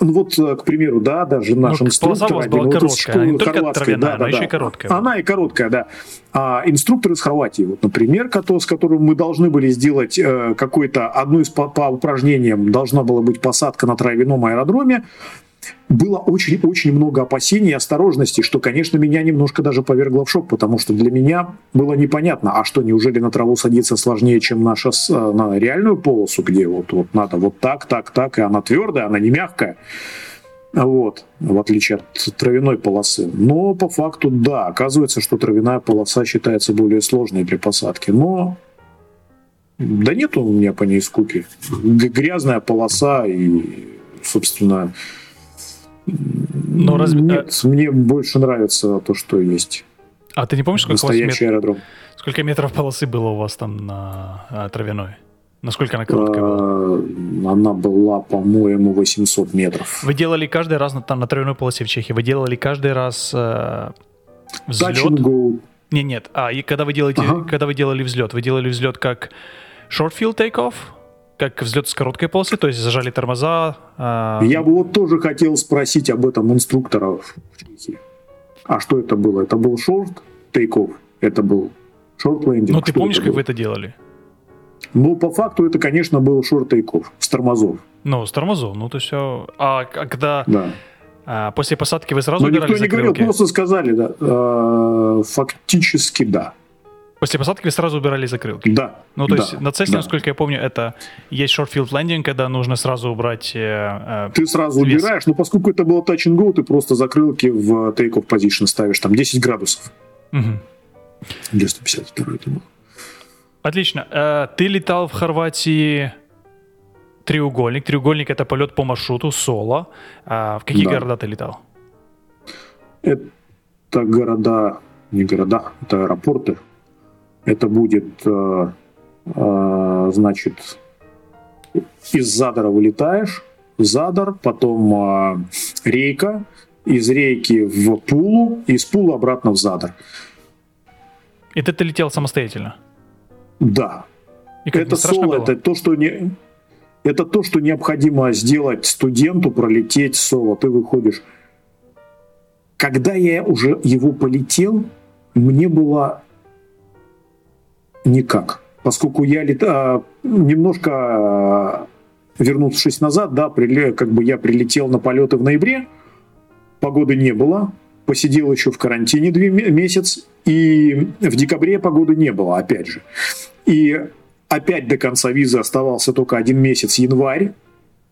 Ну вот, э, к примеру, да, даже наш Ну, инструктор... один, вот из короткая, школы не хорватской, да, она да, да. и короткая. Она и короткая, да. А инструктор из Хорватии, вот, например, с которым мы должны были сделать э, какой-то, одно из по, по упражнениям должна была быть посадка на травяном аэродроме, было очень-очень много опасений и осторожностей, что, конечно, меня немножко даже повергло в шок, потому что для меня было непонятно, а что, неужели на траву садиться сложнее, чем наша, э, на реальную полосу, где вот, вот надо вот так, так, так, и она твердая, она не мягкая. Вот, в отличие от травяной полосы. Но по факту, да, оказывается, что травяная полоса считается более сложной для посадки. Но да нет у меня по ней скуки. Грязная полоса и, собственно, Но разве- нет, мне больше нравится то, что есть. А ты не помнишь, сколько, у вас Настоящий мет- аэродром. сколько метров полосы было у вас там на а, травяной? Насколько она короткая была? А, Она была, по-моему, 800 метров. Вы делали каждый раз на, там, на травяной полосе в Чехии, вы делали каждый раз э, взлет? Touch and go. Не, нет. А, и когда вы делаете, Ага. когда вы делали взлет, вы делали взлет как short field takeoff, как взлет с короткой полосы, то есть зажали тормоза. а, Я бы вот тоже хотел спросить об этом инструктора в Чехии. А что это было? Это был шорт тейков? Это был шорт лендинг? Ну, ты Что помнишь, как было? вы это делали? Ну, по факту это, конечно, был шорт тейков с тормозов. Ну, с тормозов, ну то все. А, а когда а, Да. после посадки вы сразу Но никто не говорил, просто сказали, да. Э, Фактически да. После посадки вы сразу убирали закрылки? Да. Ну, то да, есть на Цесне, да. насколько я помню, это есть short field landing, когда нужно сразу убрать... э, э, Ты сразу Вес. убираешь, но поскольку это было touch and go, ты просто закрылки в take-off position ставишь, там 10 градусов. Для 152 это было. Отлично. Э, ты летал в Хорватии треугольник. Треугольник это полет по маршруту соло. А в какие Да. города ты летал? Это города, не города, это аэропорты. Это будет, э, э, значит, из Задора вылетаешь, в Задар, потом э, рейка, из рейки в Пулу, из Пула обратно в Задар. Это ты летел самостоятельно? Да, И как, это соло, было? это то, что не, это то, что необходимо сделать студенту, пролететь соло. Ты выходишь. Когда я уже его полетел, мне было никак. Поскольку я лет, а, немножко а, вернувшись назад, да, приле- как бы я прилетел на полеты в ноябре, погоды не было, посидел еще в карантине две ме- месяц, и в декабре погоды не было, опять же. И опять до конца визы оставался только один месяц, январь,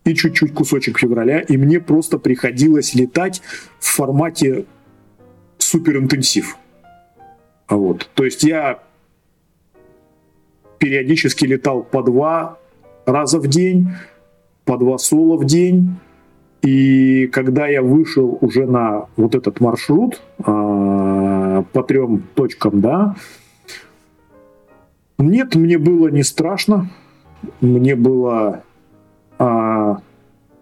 и чуть-чуть кусочек февраля, и мне просто приходилось летать в формате суперинтенсив. Вот. То есть я периодически летал по два раза в день, по два соло в день. И когда я вышел уже на вот этот маршрут а, по трем точкам, да, нет, мне было не страшно, мне было а,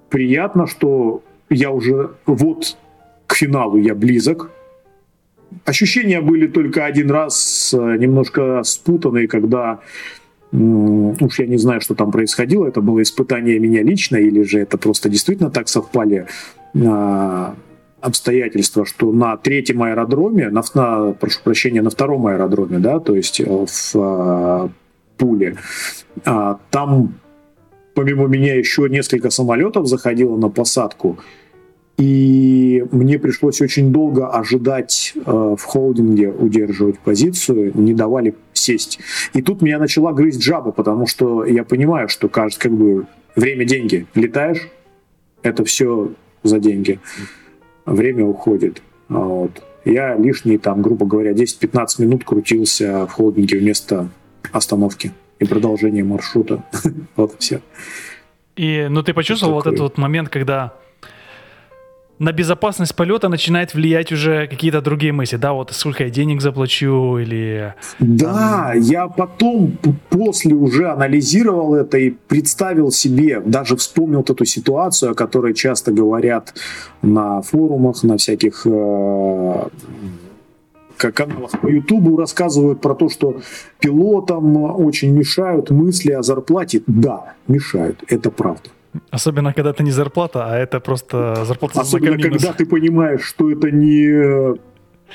приятно, что я уже вот к финалу я близок. Ощущения были только один раз э, немножко спутанные, когда уж я не знаю, что там происходило, это было испытание меня лично, или же это просто действительно так совпали а, обстоятельства, что на третьем аэродроме, на, на- прошу прощения, на втором аэродроме, да, то есть э, в а, Пуле, а, там помимо меня еще несколько самолетов заходило на посадку, и мне пришлось очень долго ожидать э, в холдинге, удерживать позицию, не давали сесть. И тут меня начала грызть жаба, потому что я понимаю, что кажется, как бы время деньги. Летаешь, это все за деньги. Время уходит. А Вот. Я лишние, там, грубо говоря, 10-15 минут крутился в холдинге вместо остановки и продолжения маршрута. Вот и все. И, ну, ты почувствовал вот этот вот момент, когда на безопасность полета начинает влиять уже какие-то другие мысли, да, вот сколько я денег заплачу или... Да, я потом после уже анализировал это и представил себе, даже вспомнил эту ситуацию, о которой часто говорят на форумах, на всяких э, к- каналах по Ютубу рассказывают про то, что пилотам очень мешают мысли о зарплате. Да, мешают, это правда. Особенно, когда это не зарплата, а это просто зарплата за Особенно, минус. когда ты понимаешь, что это не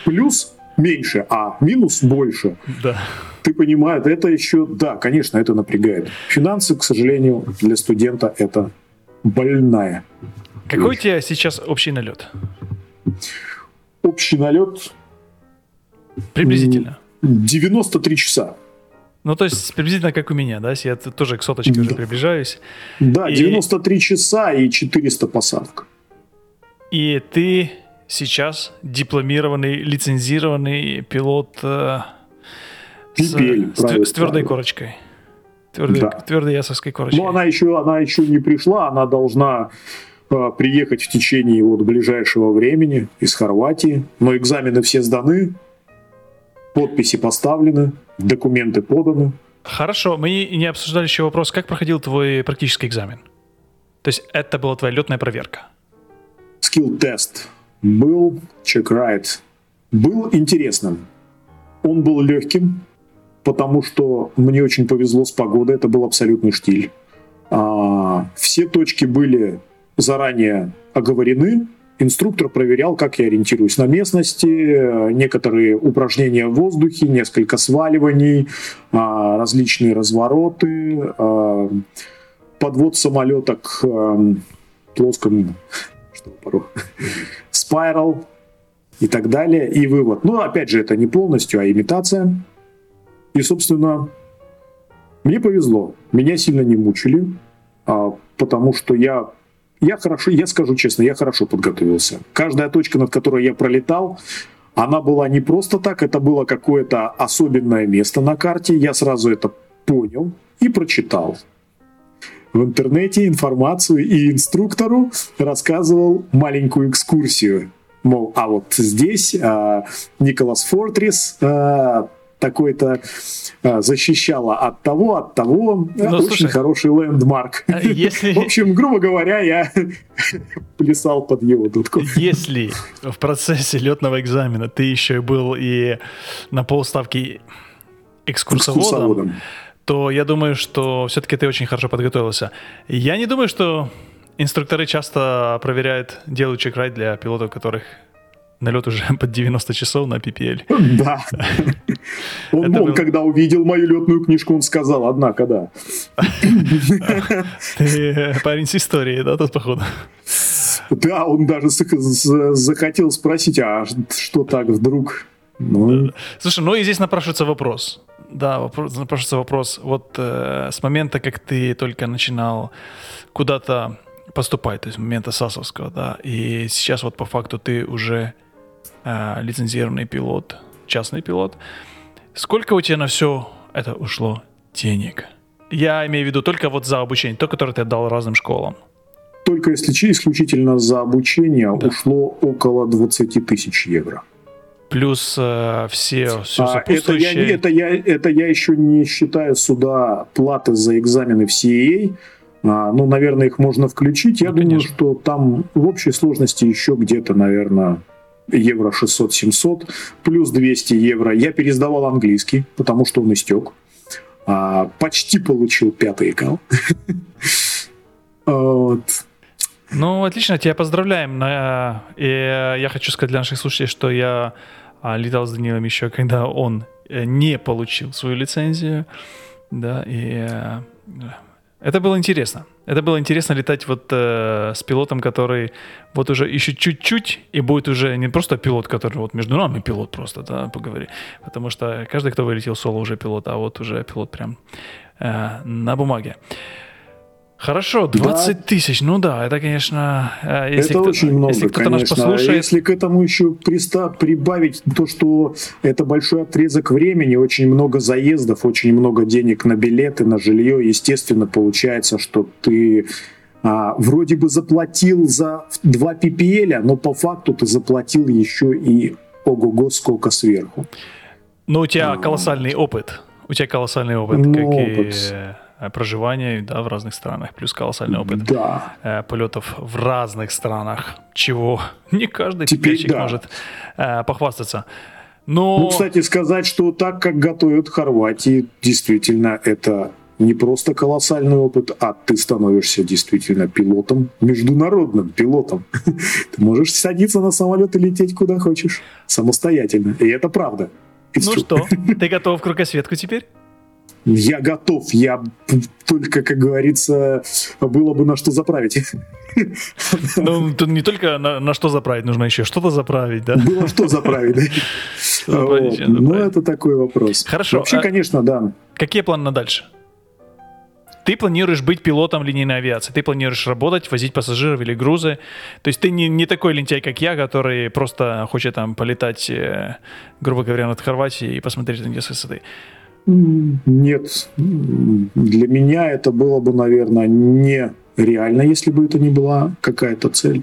плюс меньше, а минус больше. Да. ты понимаешь, это еще, да, конечно, это напрягает. Финансы, к сожалению, для студента это больная. Какой у тебя сейчас общий налет? Общий налет Приблизительно. 93 часа. Ну, то есть приблизительно как у меня, да? Я тоже к соточке уже Да. приближаюсь. Да, И- 93 часа и 400 посадок. И ты сейчас дипломированный, лицензированный пилот э, с, Пипель, с правильно, с твердой правильно. корочкой. Твердой, Да. твердой ясовской корочкой. Но она еще, она еще не пришла, она должна э, приехать в течение вот ближайшего времени из Хорватии. Но экзамены все сданы, подписи поставлены, документы поданы. Хорошо, мы не обсуждали еще вопрос, как проходил твой практический экзамен? То есть это была твоя летная проверка. скилл-тест был, чек-райт был интересным. Он был легким, потому что мне очень повезло с погодой, это был абсолютный штиль. А, все точки были заранее оговорены, инструктор проверял, как я ориентируюсь на местности, э, некоторые упражнения в воздухе, несколько сваливаний, а, различные развороты, а, подвод самолета к плоскому что порой и так далее, и вывод. Но, опять же, это не полностью, а имитация. И, собственно, мне повезло. Меня сильно не мучили, а, потому что я, я хорошо, я скажу честно, я хорошо подготовился. Каждая точка, над которой я пролетал, она была не просто так, это было какое-то особенное место на карте. Я сразу это понял и прочитал. в интернете информацию и инструктору рассказывал маленькую экскурсию. Мол, а вот здесь а, Николас Фортрис а, такой-то а, защищала от того, от того. Ну, Очень слушай, хороший лендмарк. А если... В общем, грубо говоря, я плясал под его дудку. Если в процессе летного экзамена ты еще был и на полставки экскурсоводом, экскурсоводом, то я думаю, что все-таки ты очень хорошо подготовился. Я не думаю, что инструкторы часто проверяют, делают чек-райд для пилотов, которых налет уже под 90 часов на PPL. Да. Он, был... когда увидел мою летную книжку, он сказал, однако, да. Ты парень с историей, да, тут, походу? Да, он даже захотел спросить, а что так вдруг? Ну... Слушай, ну и здесь напрашивается вопрос. Да, вопрос, напрашивается вопрос. Вот э, с момента, как ты только начинал куда-то поступать, то есть с момента САСовского, да, и сейчас вот по факту ты уже э, лицензированный пилот, частный пилот. Сколько у тебя на все это ушло денег? Я имею в виду только вот за обучение, то, которое ты отдал разным школам. Только если исключительно за обучение да. ушло около 20 тысяч евро. Плюс э, все, все а, это, я, это, я, это я еще не считаю сюда платы за экзамены в CAA. А, ну, наверное, их можно включить. Я ну, думаю, конечно. что там в общей сложности еще где-то, наверное, евро 600-700, плюс 200 евро. Я пересдавал английский, потому что он истек. А, почти получил пятый экал. вот. Ну, отлично, тебя поздравляем. И я хочу сказать для наших слушателей, что я а, летал с Данилом еще, когда он э, не получил свою лицензию. Да, и э, это было интересно. Это было интересно летать вот э, с пилотом, который вот уже еще чуть-чуть и будет уже не просто пилот, который вот между нами пилот просто, да, поговори. Потому что каждый, кто вылетел соло, уже пилот, а вот уже пилот прям э, на бумаге. Хорошо, 20 да. тысяч, ну да, это, конечно, э, если это кто, очень много, если кто-то конечно. нас послушает... Если к этому еще пристав, прибавить то, что это большой отрезок времени, очень много заездов, очень много денег на билеты, на жилье, естественно, получается, что ты а, вроде бы заплатил за 2 PPL, но по факту ты заплатил еще и ого-го сколько сверху. Ну, у тебя а, колоссальный опыт. У тебя колоссальный опыт, ну, как опыт. и проживания да, в разных странах, плюс колоссальный опыт да. э, полетов в разных странах, чего не каждый Теперь, да. может э, похвастаться. Но... Ну, кстати, сказать, что так, как готовят Хорватии, действительно, это не просто колоссальный опыт, а ты становишься действительно пилотом, международным пилотом. Ты можешь садиться на самолет и лететь куда хочешь, самостоятельно. И это правда. Ну что, ты готов к кругосветку теперь? Я готов, я только, как говорится, было бы на что заправить. Ну, тут не только на, на что заправить, нужно еще что-то заправить, да? Было что заправить, да. Ну, это такой вопрос. Хорошо. Вообще, а конечно, да. Какие планы на дальше? Ты планируешь быть пилотом линейной авиации, ты планируешь работать, возить пассажиров или грузы. То есть ты не, не такой лентяй, как я, который просто хочет там полетать, э, грубо говоря, над Хорватией и посмотреть на нее с высоты. Нет, для меня это было бы, наверное, нереально, если бы это не была какая-то цель.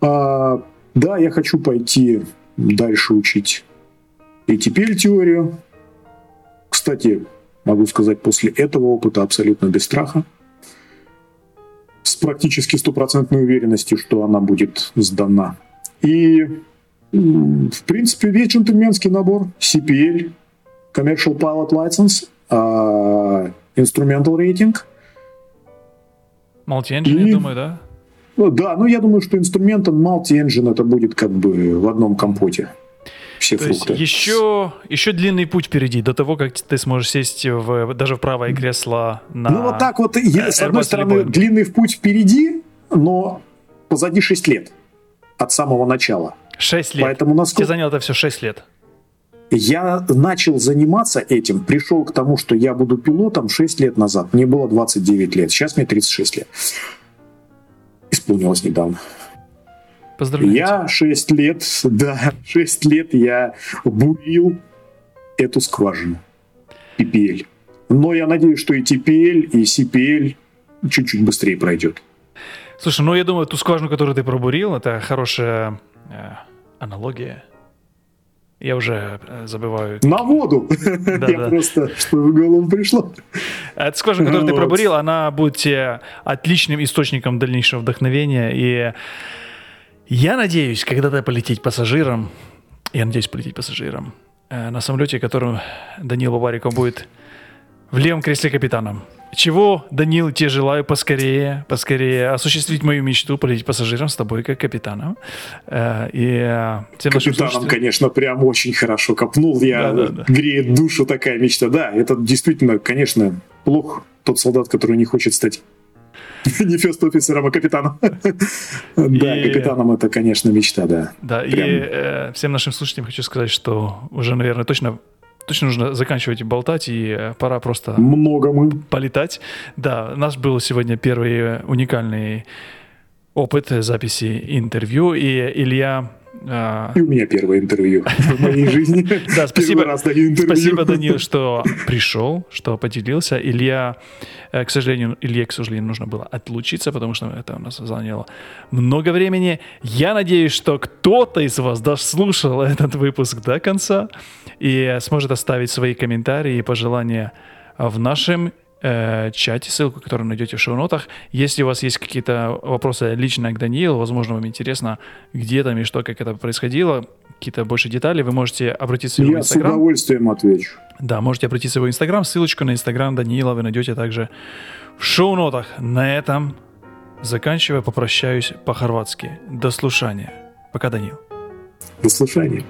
А, да, я хочу пойти дальше учить и теперь теорию. Кстати, могу сказать, после этого опыта абсолютно без страха. С практически стопроцентной уверенностью, что она будет сдана. И, в принципе, весь джентльменский набор CPL – Commercial Pilot License, uh, Instrumental Rating. Multi-engine, и... я думаю, да? Ну, да, ну я думаю, что инструментом multi-engine это будет как бы в одном компоте. Все То фрукты. Есть еще, еще длинный путь впереди, до того, как ты сможешь сесть в, даже в правое кресло на Ну вот так вот, я, с одной стороны, длинный путь впереди, но позади 6 лет от самого начала. 6 лет? Поэтому насколько... Тебе заняло это все 6 лет? Я начал заниматься этим, пришел к тому, что я буду пилотом 6 лет назад. Мне было 29 лет, сейчас мне 36 лет. Исполнилось недавно. Поздравляю. Я 6 лет, да, 6 лет я бурил эту скважину. PPL. Но я надеюсь, что и TPL, и CPL чуть-чуть быстрее пройдет. Слушай, ну я думаю, ту скважину, которую ты пробурил, это хорошая э, аналогия. Я уже э, забываю. На воду! Да, Я да. просто, что в голову пришло. Эта скважина, которую ты Вот. пробурил, она будет тебе отличным источником дальнейшего вдохновения. И я надеюсь, когда-то полететь пассажиром, я надеюсь полететь пассажиром э, на самолете, которым Данил Бабариков будет в левом кресле капитаном. Чего, Данил, тебе желаю поскорее, поскорее осуществить мою мечту, полететь пассажиром с тобой как капитаном. Э, И э, всем нашим Капитаном, слушателям- конечно, прям очень хорошо копнул. Я Да-да-да. греет душу такая мечта. Да, это действительно, конечно, плох тот солдат, который не хочет стать не фест-офицером, а капитаном. Да, И- капитаном это, конечно, мечта, да. Да, и Прям. э, всем нашим слушателям хочу сказать, что уже, наверное, точно, точно нужно заканчивать болтать, и э, пора просто Много мы. полетать. Да, у нас был сегодня первый уникальный опыт записи интервью, и Илья... э, И у меня первое интервью в моей жизни. Да, спасибо. Спасибо, Данил, что пришел, что поделился. Илья, э, к сожалению, Илье, к сожалению, нужно было отлучиться, потому что это у нас заняло много времени. Я надеюсь, что кто-то из вас дослушал этот выпуск до конца и сможет оставить свои комментарии и пожелания в нашем э, чате, ссылку, которую найдете в шоу-нотах. Если у вас есть какие-то вопросы лично к Даниилу, возможно, вам интересно, где там и что, как это происходило, какие-то больше детали, вы можете обратиться в его Я с инстаграм. удовольствием отвечу. Да, можете обратиться в его инстаграм. Ссылочку на инстаграм Даниила вы найдете также в шоу-нотах. На этом заканчивая, попрощаюсь по-хорватски. До слушания. Пока, Данил. До слушания.